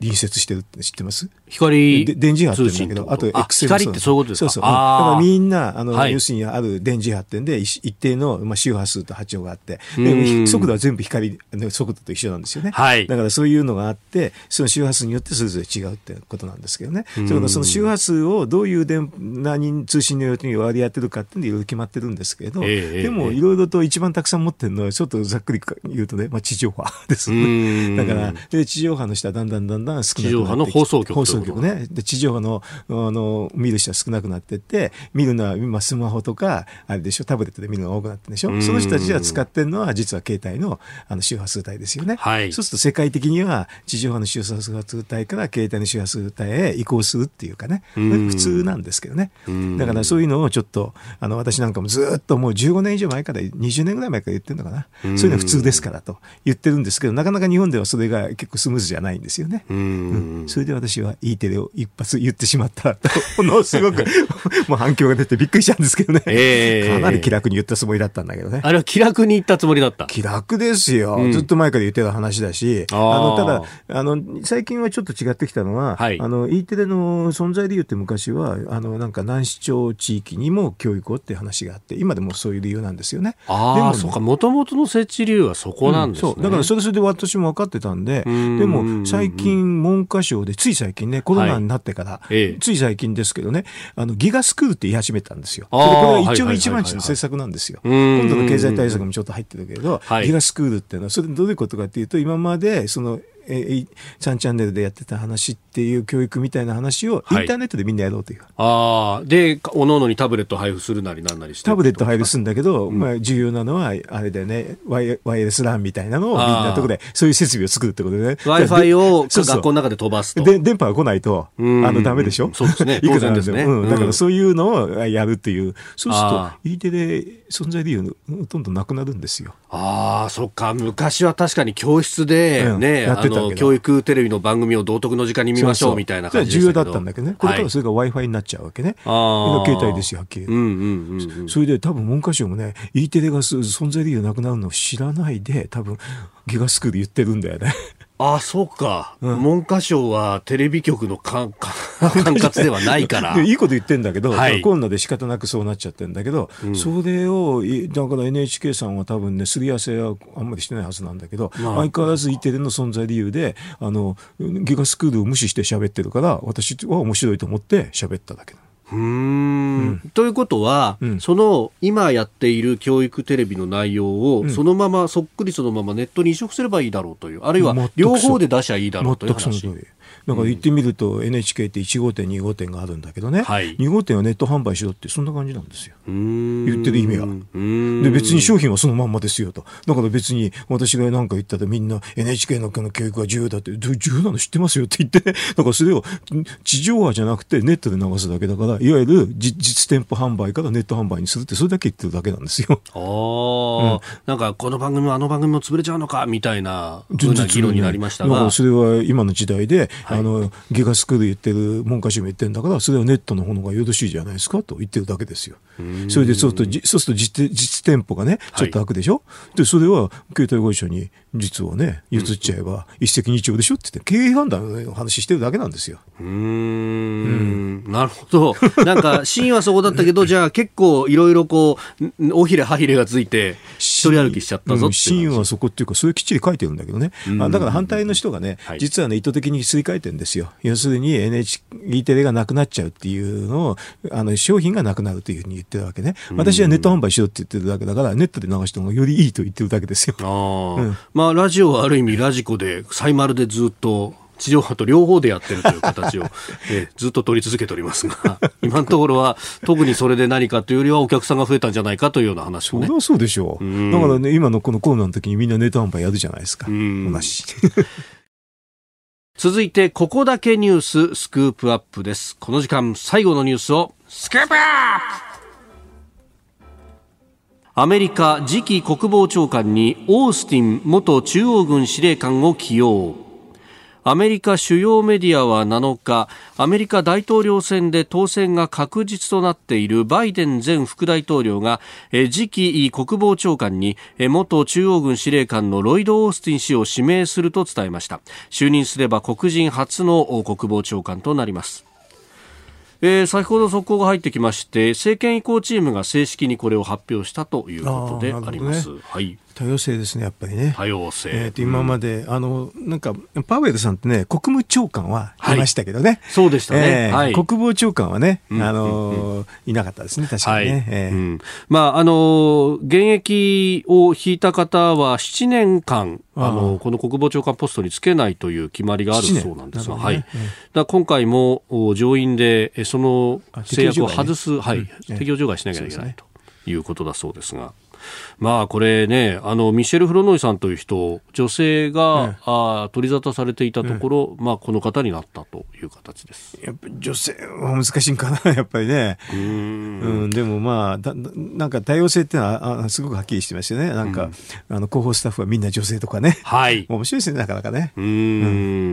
隣接してるって知ってます？光で電磁波って言うんだけど、あと X 光ってそういうことですか？そうそう。だからみんな、あの、はい、要するにある電磁波ってんで、一定の、まあ、周波数と波長があって、で速度は全部光の速度と一緒なんですよね。はい。だからそういうのがあって、その周波数によってそれぞれ違うってことなんですけどね。それからその周波数をどういう電、何通信の用途に割り当てるかっていうんでいろいろ決まってるんですけど、えー、でもいろいろと一番たくさん持ってるのは、ちょっとざっくり言うとね、まあ、地上波ですね。だから、で、地上波の下だんだんだんだん少なくなって地上波の放送局放送局ね。で、地上波の、あの、見る人は少なくなってって、見るのは、今スマホとか、あれでしょ、タブレットで見るのが多くなってるでしょ。その人たちが使ってるのは、実は携帯の、あの、周波数帯ですよね。はい。そうすると世界的には、地上波の周波数帯から携帯の周波数帯へ移行するっていうかね、普通なんですけどね。だからそういうのをちょっと、あの、私なんかもずっともう15年以上前から、20年ぐらい前から言ってるのかな。そういうのは普通ですからと言ってるんですけど、なかなか日本ではそれが結構スムーズじゃないんですよね。うん、それで私は E テレを一発言ってしまったと、ものすごく [LAUGHS] もう反響が出てびっくりしたんですけどね。えー、かなり気楽に言ったつもりだったんだけどね。あれは気楽に言ったつもりだった？気楽ですよ。うん、ずっと前から言ってた話だし、あの、ただ、あの、最近はちょっと違ってきたのは、はい、あの、E テレの存在理由って昔は、あの、なんか南市町地域にも教育をって話があって、今でもそういう理由なんですよね。ああ、そうか、もともとの設置理由はそこなんですね。うん、そう。だからそれそれで私も分かってたんで、でも最近文科省で、つい最近ね、コロナになってから、はい、つい最近ですけどね、あの、ギガスクールって言い始めたんですよ。これこれは一応一番地の政策なんですよ。今度の経済対策もちょっと入ってるけど、ギガスクールっていうのは、それどういうことかっていうと、今まで、その、えー、3チャンネルでやってた話っていう教育みたいな話をインターネットでみんなやろうという。はい、ああ、で、おのおのにタブレット配布するなりなんなりして。タブレット配布するんだけど、うん、まあ重要なのは、あれだよねワイ、ワイヤレス LAN みたいなのをみんなとこで、そういう設備を作るってことでね。Wi-Fi を学校の中で飛ばすと。で、電波が来ないと、あの、ダメでしょ？そうですね。いくらですね。うん。だからそういうのをやるっていう。そうすると、E テレ存在理由ほとんどなくなるんですよ。ああ、そっか。昔は確かに教室でね、うん、あの、教育テレビの番組を道徳の時間に見ましょうみたいな感じで重要だったんだけどね。これからそれが Wi-Fi になっちゃうわけね。はい、携帯ですよ、はっきり。うんうんうん、それで多分文科省もね、E テレが存在理由なくなるのを知らないで、多分ギガスクール言ってるんだよね。ああ、そうか、うん、文科省はテレビ局の [LAUGHS] 管轄ではないから。[LAUGHS] いいこと言ってんだけど、はい、コロナで仕方なくそうなっちゃってんだけど、うん、それを、だから NHK さんは多分ね、すり合わせはあんまりしてないはずなんだけど、まあ、相変わらず E テレの存在理由で、あの、ギガスクールを無視して喋ってるから、私は面白いと思って喋っただけうん、ということは、うん、その今やっている教育テレビの内容を、そのままそっくりそのままネットに移植すればいいだろうというあるいは両方で出しゃいいだろうという話。だから言ってみると NHK って1号店2号店があるんだけどね、はい、2号店はネット販売しろってそんな感じなんですよ。言ってる意味が。で別に商品はそのまんまですよと。だから別に私が何か言ったらみんな NHK の教育は重要だって重要なの知ってますよって言ってね [LAUGHS] だからそれを地上波じゃなくてネットで流すだけだからいわゆる実店舗販売からネット販売にするってそれだけ言ってるだけなんですよ。ああ、うん、なんかこの番組もあの番組も潰れちゃうのかみたいな議論になりましたが、ね、それは今の時代で、はい、あのギガスクール言ってる文科省も言ってるんだからそれはネットの方がよろしいじゃないですかと言ってるだけですよ。それでそうするとそうすると実実店舗がねちょっと開くでしょ、はい、でそれは携帯会社に実はね移っちゃえば一石二鳥でしょって言って経営判断の話してるだけなんですよ。うん。なるほど。[LAUGHS] なんか真はそこだったけどじゃあ結構いろいろこうおひれはひれがついて一人歩きしちゃったぞって真はそこっていうかそれきっちり書いてるんだけどね。あだから反対の人がね、実はね意図的にすり替えてるんですよ。要するに NHK テレがなくなっちゃうっていうのをあの商品がなくなるというふうに言ってるわけね。私はネット販売しろって言ってるだけだからネットで流した方がよりいいと言ってるだけですよ。あうん、まあラジオはある意味ラジコでサイマルでずっと地上波と両方でやってるという形を、[LAUGHS] えずっと取り続けておりますが、[LAUGHS] 今のところは特にそれで何かというよりはお客さんが増えたんじゃないかというような話をね。それはそうでしょう。うだからね、今のこのコロナの時にみんなネット販売やるじゃないですか。同じ。[LAUGHS] 続いて、ここだけニューススクープアップです。この時間、最後のニュースを、スクープアップアメリカ次期国防長官にオースティン元中央軍司令官を起用。アメリカ主要メディアは7日アメリカ大統領選で当選が確実となっているバイデン前副大統領が次期国防長官に元中央軍司令官のロイド・オースティン氏を指名すると伝えました。就任すれば黒人初の国防長官となります。えー、先ほど速報が入ってきまして政権移行チームが正式にこれを発表したということであります。ね、はい多様性ですね、やっぱりね。多様性。えー、今まで、うん、あの、なんか、パウエルさんってね、国務長官はい。ましたけどね。はい、そうでしたね、えーはい、国防長官はね、あの、うんうん、いなかったですね、確かにね。はい。えー、うん、まあ、あの、現役を引いた方は7年間、あの、この国防長官ポストにつけないという決まりがあるそうなんですが、ね、はい。だ今回も上院で、その制約を外す、はい、適用除外しなきゃいけないということだそうですが。まあこれね、あのミシェル・フロノイさんという人、女性が、ね、あ取り沙汰されていたところ、ね、まあこの方になったという形です。やっぱり女性は難しいんかな、[LAUGHS] やっぱりね。うんうんでもまあだ、なんか多様性っていうのはあすごくはっきりしてますよね。なんか、うん、あの広報スタッフはみんな女性とかね。はい。面白いですね、なかなかね。うんう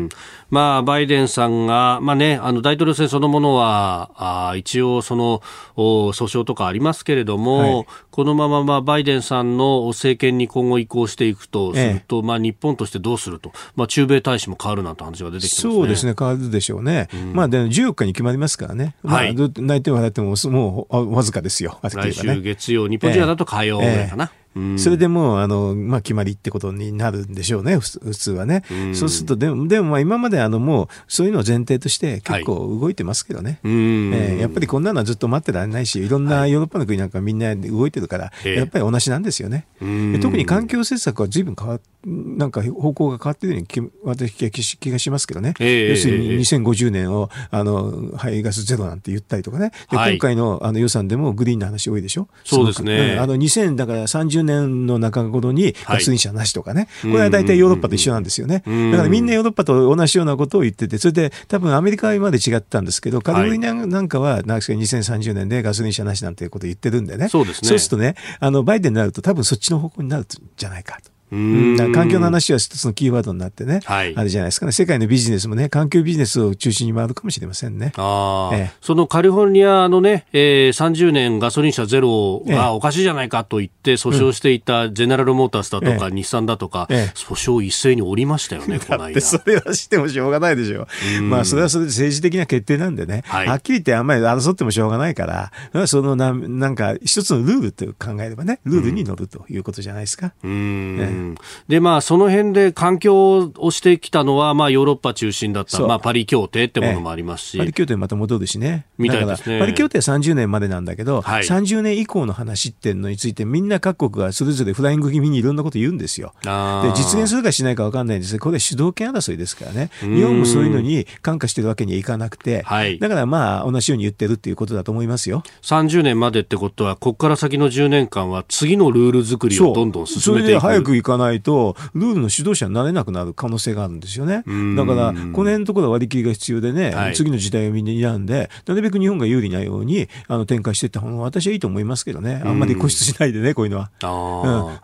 んまあバイデンさんが、まあね、あの大統領選そのものは、あ一応その訴訟とかありますけれども、はい、このまままあバイデンさんの政権に今後移行していくとすると、ええ、まあ、日本としてどうすると、まあ、駐米大使も変わるなんて話が出てきて、ね、そうですね、変わるでしょうね、うん、まあ、で14日に決まりますからね、はい、まあ、泣いても笑っても、もうわずかですよ、来週月曜、日本時間だと火曜ぐらいかな。えそれでもうあの、まあ、決まりってことになるんでしょうね、普通はね。うそうすると、でも、でもまあ今まであのもう、そういうのを前提として結構動いてますけどね、はい、えー、やっぱりこんなのはずっと待ってられないし、いろんなヨーロッパの国なんかみんな動いてるから、はい、やっぱり同じなんですよね。特に環境政策はずいぶん変わなんか方向が変わっているように私気がしますけどね、え。ー、要するに2050年をあの排ガスゼロなんて言ったりとかね、はい、今回のあの予算でもグリーンの話多いでしょ、そうですね、あの2000だから30年の中頃にガソリン車なしとかね、はい、これは大体ヨーロッパと一緒なんですよね。だからみんなヨーロッパと同じようなことを言ってて、それで多分アメリカは今まで違ったんですけど、カリフォルニアなんかは、なんか2030年でガソリン車なしなんていうことを言ってるんでね、そうですね。そうするとね、あのバイデンになると、多分そっちの方向になるんじゃないかと。うん、環境の話は一つのキーワードになってね、はい、あれじゃないですかね、世界のビジネスもね、環境ビジネスを中心に回るかもしれませんね。あええ、そのカリフォルニアのね、えー、30年ガソリン車ゼロがおかしいじゃないかと言って訴訟していたゼネラルモータースだとか、日産だとか、訴訟一斉におりましたよね、この間。それはしてもしょうがないでしょ。う。まあ、それはそれで政治的な決定なんでね、はい、はっきり言ってあんまり争ってもしょうがないから、そのななんか一つのルールと考えればね、ルールに乗るということじゃないですか。うん、えで、まあ、その辺で環境をしてきたのは、まあ、ヨーロッパ中心だった、まあ、パリ協定ってものもありますし。パリ協定また戻るしね。みたいですね。パリ協定は30年までなんだけど、はい、30年以降の話っていうのについて、みんな各国がそれぞれフライング気味にいろんなこと言うんですよ。で、実現するかしないか分かんないんですが、これ主導権争いですからね。日本もそういうのに感化してるわけにはいかなくて、はい、だからまあ、同じように言ってるっていうことだと思いますよ。30年までってことは、ここから先の10年間は次のルール作りをどんどん進めていく。かないと、ルールの指導者になれなくなる可能性があるんですよね。だから、この辺のところは割り切りが必要でね、はい、次の時代をみんな睨んで、なるべく日本が有利なようにあの展開していった方が私はいいと思いますけどね、あんまり固執しないでね、こういうのは。あ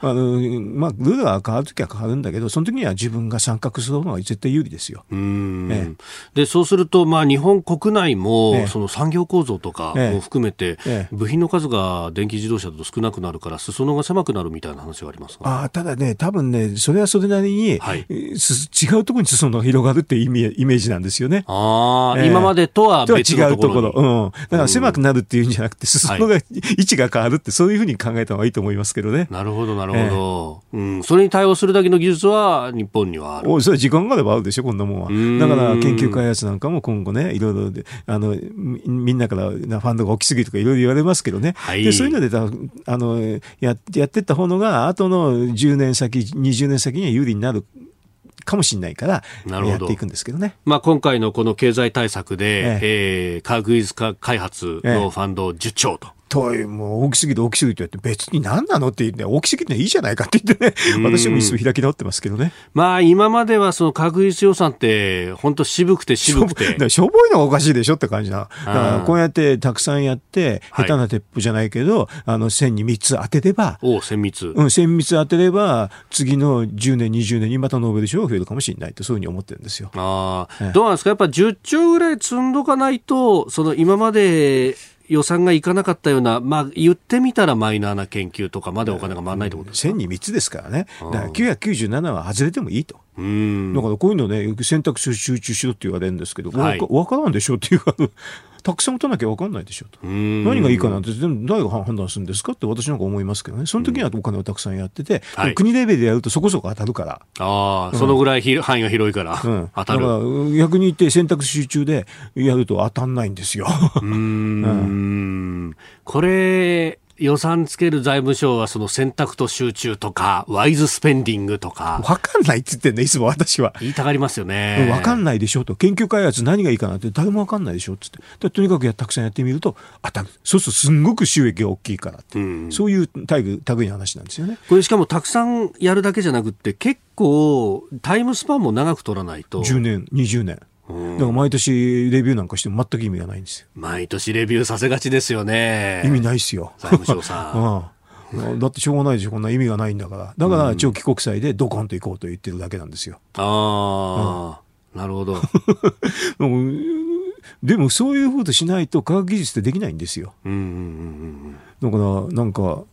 うん、あのまあ、ルールが変わるときは変わるんだけど、その時には自分が参画する方が絶対有利ですよ。ええ、でそうすると、まあ、日本国内も、ええ、その産業構造とかも含めて、え、部品の数が電気自動車だと少なくなるから、裾野が狭くなるみたいな話がありますあただね、多分ね、それはそれなりに、はい、違うところに裾野が広がるっていうイメージなんですよね。あ今までとは別のところ違うところ。うん。だから狭くなるっていうんじゃなくて、裾野が、はい、[LAUGHS] 位置が変わるって、そういうふうに考えた方がいいと思いますけどね。なるほど、なるほど、えー、うん。それに対応するだけの技術は日本にはある。おそれ時間があればあるでしょ、こんなもんは。だから研究開発なんかも今後ね、いろいろあの、みんなからファンドが大きすぎとかいろいろ言われますけどね。はい、でそういうのであのや、やってった方のが、後の10年先、20年先には有利になるかもしれないからやっていくんですけどね。まあ、今回のこの経済対策で、えええー、科学技術開発のファンド10兆と。ともう大きすぎて大きすぎてって別に何なのって言って、大きすぎていいじゃないかって言ってね、私もいつも開き直ってますけどね。まあ今まではその確実予算って本当渋くて渋くて。しょぼいのがおかしいでしょって感じな。だからこうやってたくさんやって、下手な鉄砲じゃないけど、はい、あの線に3つ当てれば、お線密。うん、線密当てれば、次の10年、20年にまたノーベル賞が増えるかもしれないとそういうふうに思ってるんですよ。ああ、どうなんですか？やっぱ10兆ぐらい積んどかないと、その今まで予算がいかなかったような、まあ、言ってみたらマイナーな研究とかまでお金が回らないってことですか、1000に3つですからね、だから997は外れてもいいと。うんだからこういうのね、選択肢を集中しろって言われるんですけど、はい、分からんでしょっていう [LAUGHS] たくさん打たなきゃ分かんないでしょと。何がいいかなんて、誰が判断するんですかって私なんか思いますけどね。その時にはお金をたくさんやってて、はい、国レベルでやるとそこそこ当たるから。ああ、うん、そのぐらい範囲が広いから、うん、当たる。だから逆に言って選択肢中でやると当たんないんですよ。う [LAUGHS] ん。これ、予算つける財務省はその選択と集中とか、ワイズスペンディングとか。わかんないって言ってんね、いつも私は。言いたがりますよね。わかんないでしょと。研究開発何がいいかなって誰もわかんないでしょってって。とにかくやたくさんやってみると当たる。そうするとすんごく収益が大きいからって。うん、そういう類類の話なんですよね。これしかもたくさんやるだけじゃなくて結構タイムスパンも長く取らないと。10年、20年。だから毎年レビューなんかしても全く意味がないんですよ。毎年レビューさせがちですよね。意味ないっすよ。財務省さん。[LAUGHS] うん、だってしょうがないでしょ、こんな意味がないんだから。だから長期国債でドコンと行こうと言ってるだけなんですよ。ああ、うん、なるほど。[LAUGHS] でもそういうふうとしないと科学技術ってできないんですよ。うんうんうんうん、だからなんか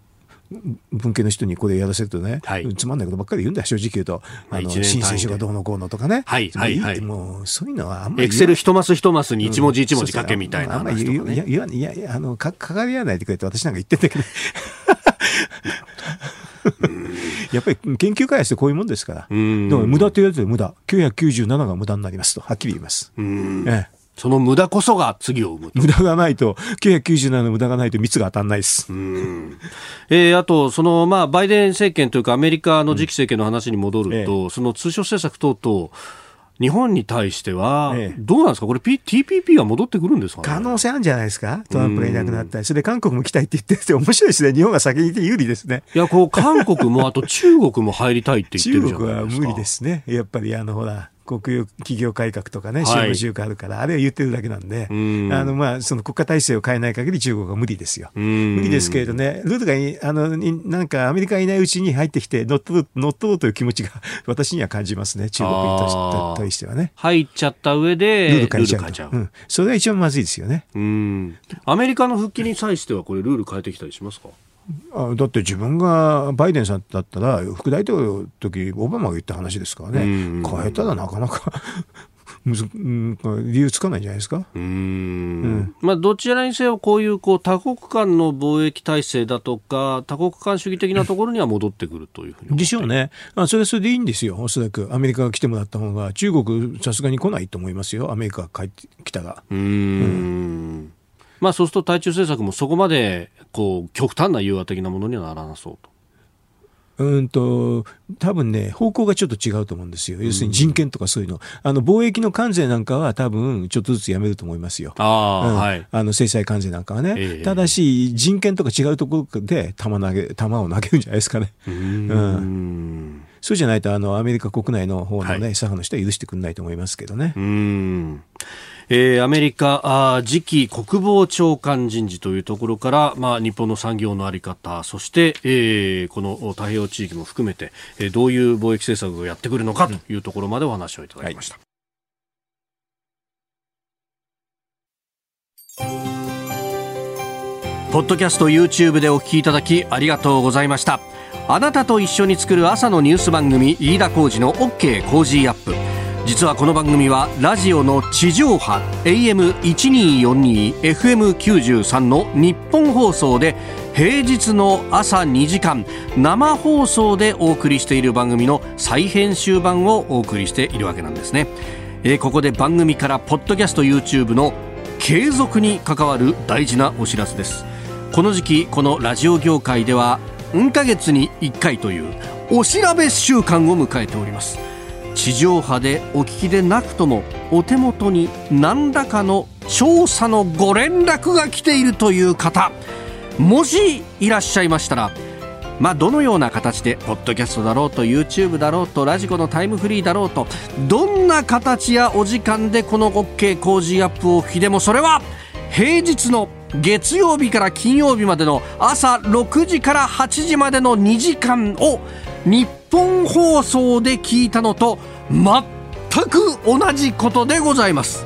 文系の人にこれやらせるとね、はい、つまんないことばっかり言うんだよ、正直言うと。あの、申請書がどうのこうのとかね。はい、はい、はい。もう、そういうのはあんまり。エクセル一マス一マスに一文字一文字書けみたいな話とか、ね。いや、いや、いや、あの、か、かかり合わないでくれって私なんか言ってんだけど。[LAUGHS] やっぱり研究開発ってこういうもんですから。だから無駄って言われて無駄。997が無駄になりますと、はっきり言います。ええその無駄こそが次を生む無駄がないと、997の無駄がないと蜜が当たらないです。えー、あと、その、まあ、バイデン政権というか、アメリカの次期政権の話に戻ると、うんええ、その通商政策等々、日本に対しては、どうなんですか、これ、P、TPP は戻ってくるんですか、ね、可能性あるんじゃないですか、トランプがいなくなったり、それで韓国も来たいって言ってて、面白いですね、日本が先にいて有利ですね。いや、こう、韓国も、あと中国も入りたいって言ってるじゃないですか。[LAUGHS] 中国は無理ですね、やっぱり、あの、ほら、国有企業改革とかね、資本主義があるから、はい、あれは言ってるだけなんで、んあのまあその国家体制を変えない限り中国は無理ですよ。無理ですけれどね、ルールがあのなんかアメリカがいないうちに入ってきて乗っ取る、乗っ取ろうという気持ちが [LAUGHS] 私には感じますね、中国に対してはね。入っちゃった上で、ルール変えちゃう。ちゃううん。それが一番まずいですよね。うん。アメリカの復帰に際しては、これ、ルール変えてきたりしますか？あだって自分がバイデンさんだったら副大統領の時オバマが言った話ですからね、変えたらなかなか。[LAUGHS] 理由つかないんじゃないですか。うん。うん、まあ、どちらにせよ、こういうこう多国間の貿易体制だとか、多国間主義的なところには戻ってくるというふうにでしょうね、まあ、それはそれでいいんですよ、おそらくアメリカが来てもらった方が、中国、さすがに来ないと思いますよ、アメリカが帰ってきたら。うん、うんまあ、そうすると対中政策もそこまでこう極端な融和的なものにはならなそうと。うんと、多分ね、方向がちょっと違うと思うんですよ。要するに人権とかそういうの。あの、貿易の関税なんかは多分、ちょっとずつやめると思いますよ。ああ、うん、はい。あの、制裁関税なんかはね。えー、ただし、人権とか違うところで弾投げ、弾を投げるんじゃないですかね。うんうんそうじゃないと、あの、アメリカ国内の方のね、はい、左派の人は許してくれないと思いますけどね。うん。えー、アメリカあ次期国防長官人事というところから、まあ、日本の産業の在り方そして、えー、この太平洋地域も含めて、えー、どういう貿易政策をやってくるのかというところまでお話をいただきました。ポッドキャスト YouTube でお聞きいただきありがとうございました。あなたと一緒に作る朝のニュース番組飯田浩二の OK コージーアップ実はこの番組はラジオの地上波 AM1242 FM93 のニッポン放送で平日の朝2時間生放送でお送りしている番組の再編集版をお送りしているわけなんですね、えー、ここで番組からポッドキャスト YouTube の継続に関わる大事なお知らせです。この時期このラジオ業界では運ヶ月に1回というお調べ週間を迎えております。地上波でお聞きでなくともお手元に何らかの調査のご連絡が来ているという方。もしいらっしゃいましたらまあ、どのような形でポッドキャストだろうと YouTube だろうとラジコのタイムフリーだろうとどんな形やお時間でこの OK 工事アップを聞きでもそれは平日の月曜日から金曜日までの朝6時から8時までの2時間を日本放送で聞いたのと全く同じことでございます。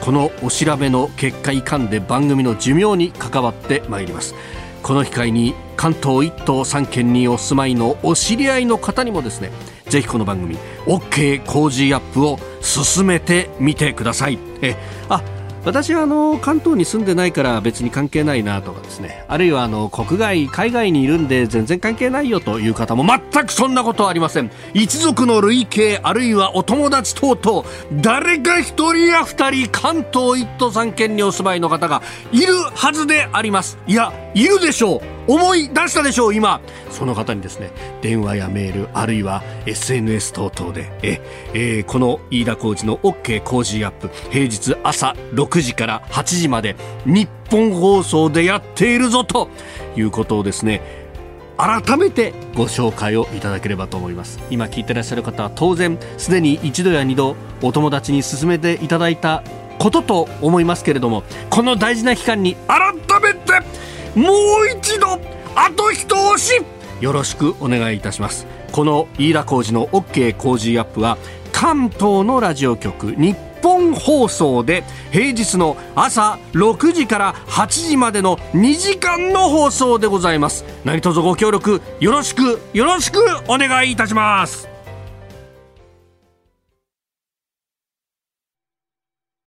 このお調べの結果いかんで番組の寿命に関わってまいります。この機会に関東1都3県にお住まいのお知り合いの方にもですねぜひこの番組 OK 工事アップを進めてみてください。えあ私はあの関東に住んでないから別に関係ないなとかですね。あるいはあの国外海外にいるんで全然関係ないよという方も全くそんなことはありません。一族の累計あるいはお友達等々誰か一人や二人関東一都三県にお住まいの方がいるはずであります。いやいるでしょう。思い出したでしょう今。その方にですね電話やメールあるいは SNS 等々でえ、えー、この飯田浩二の OK 工事アップ。平日朝6時から8時まで日本放送でやっているぞということをですね改めてご紹介をいただければと思います。今聞いてらっしゃる方は当然すでに一度や二度お友達に勧めていただいたことと思いますけれどもこの大事な期間に改めてもう一度あと一押し。よろしくお願いいたします。この飯田浩二の OK 工事アップは関東のラジオ局日本放送で平日の朝6時から8時までの2時間の放送でございます。何卒ご協力よろしくよろしくお願いいたします。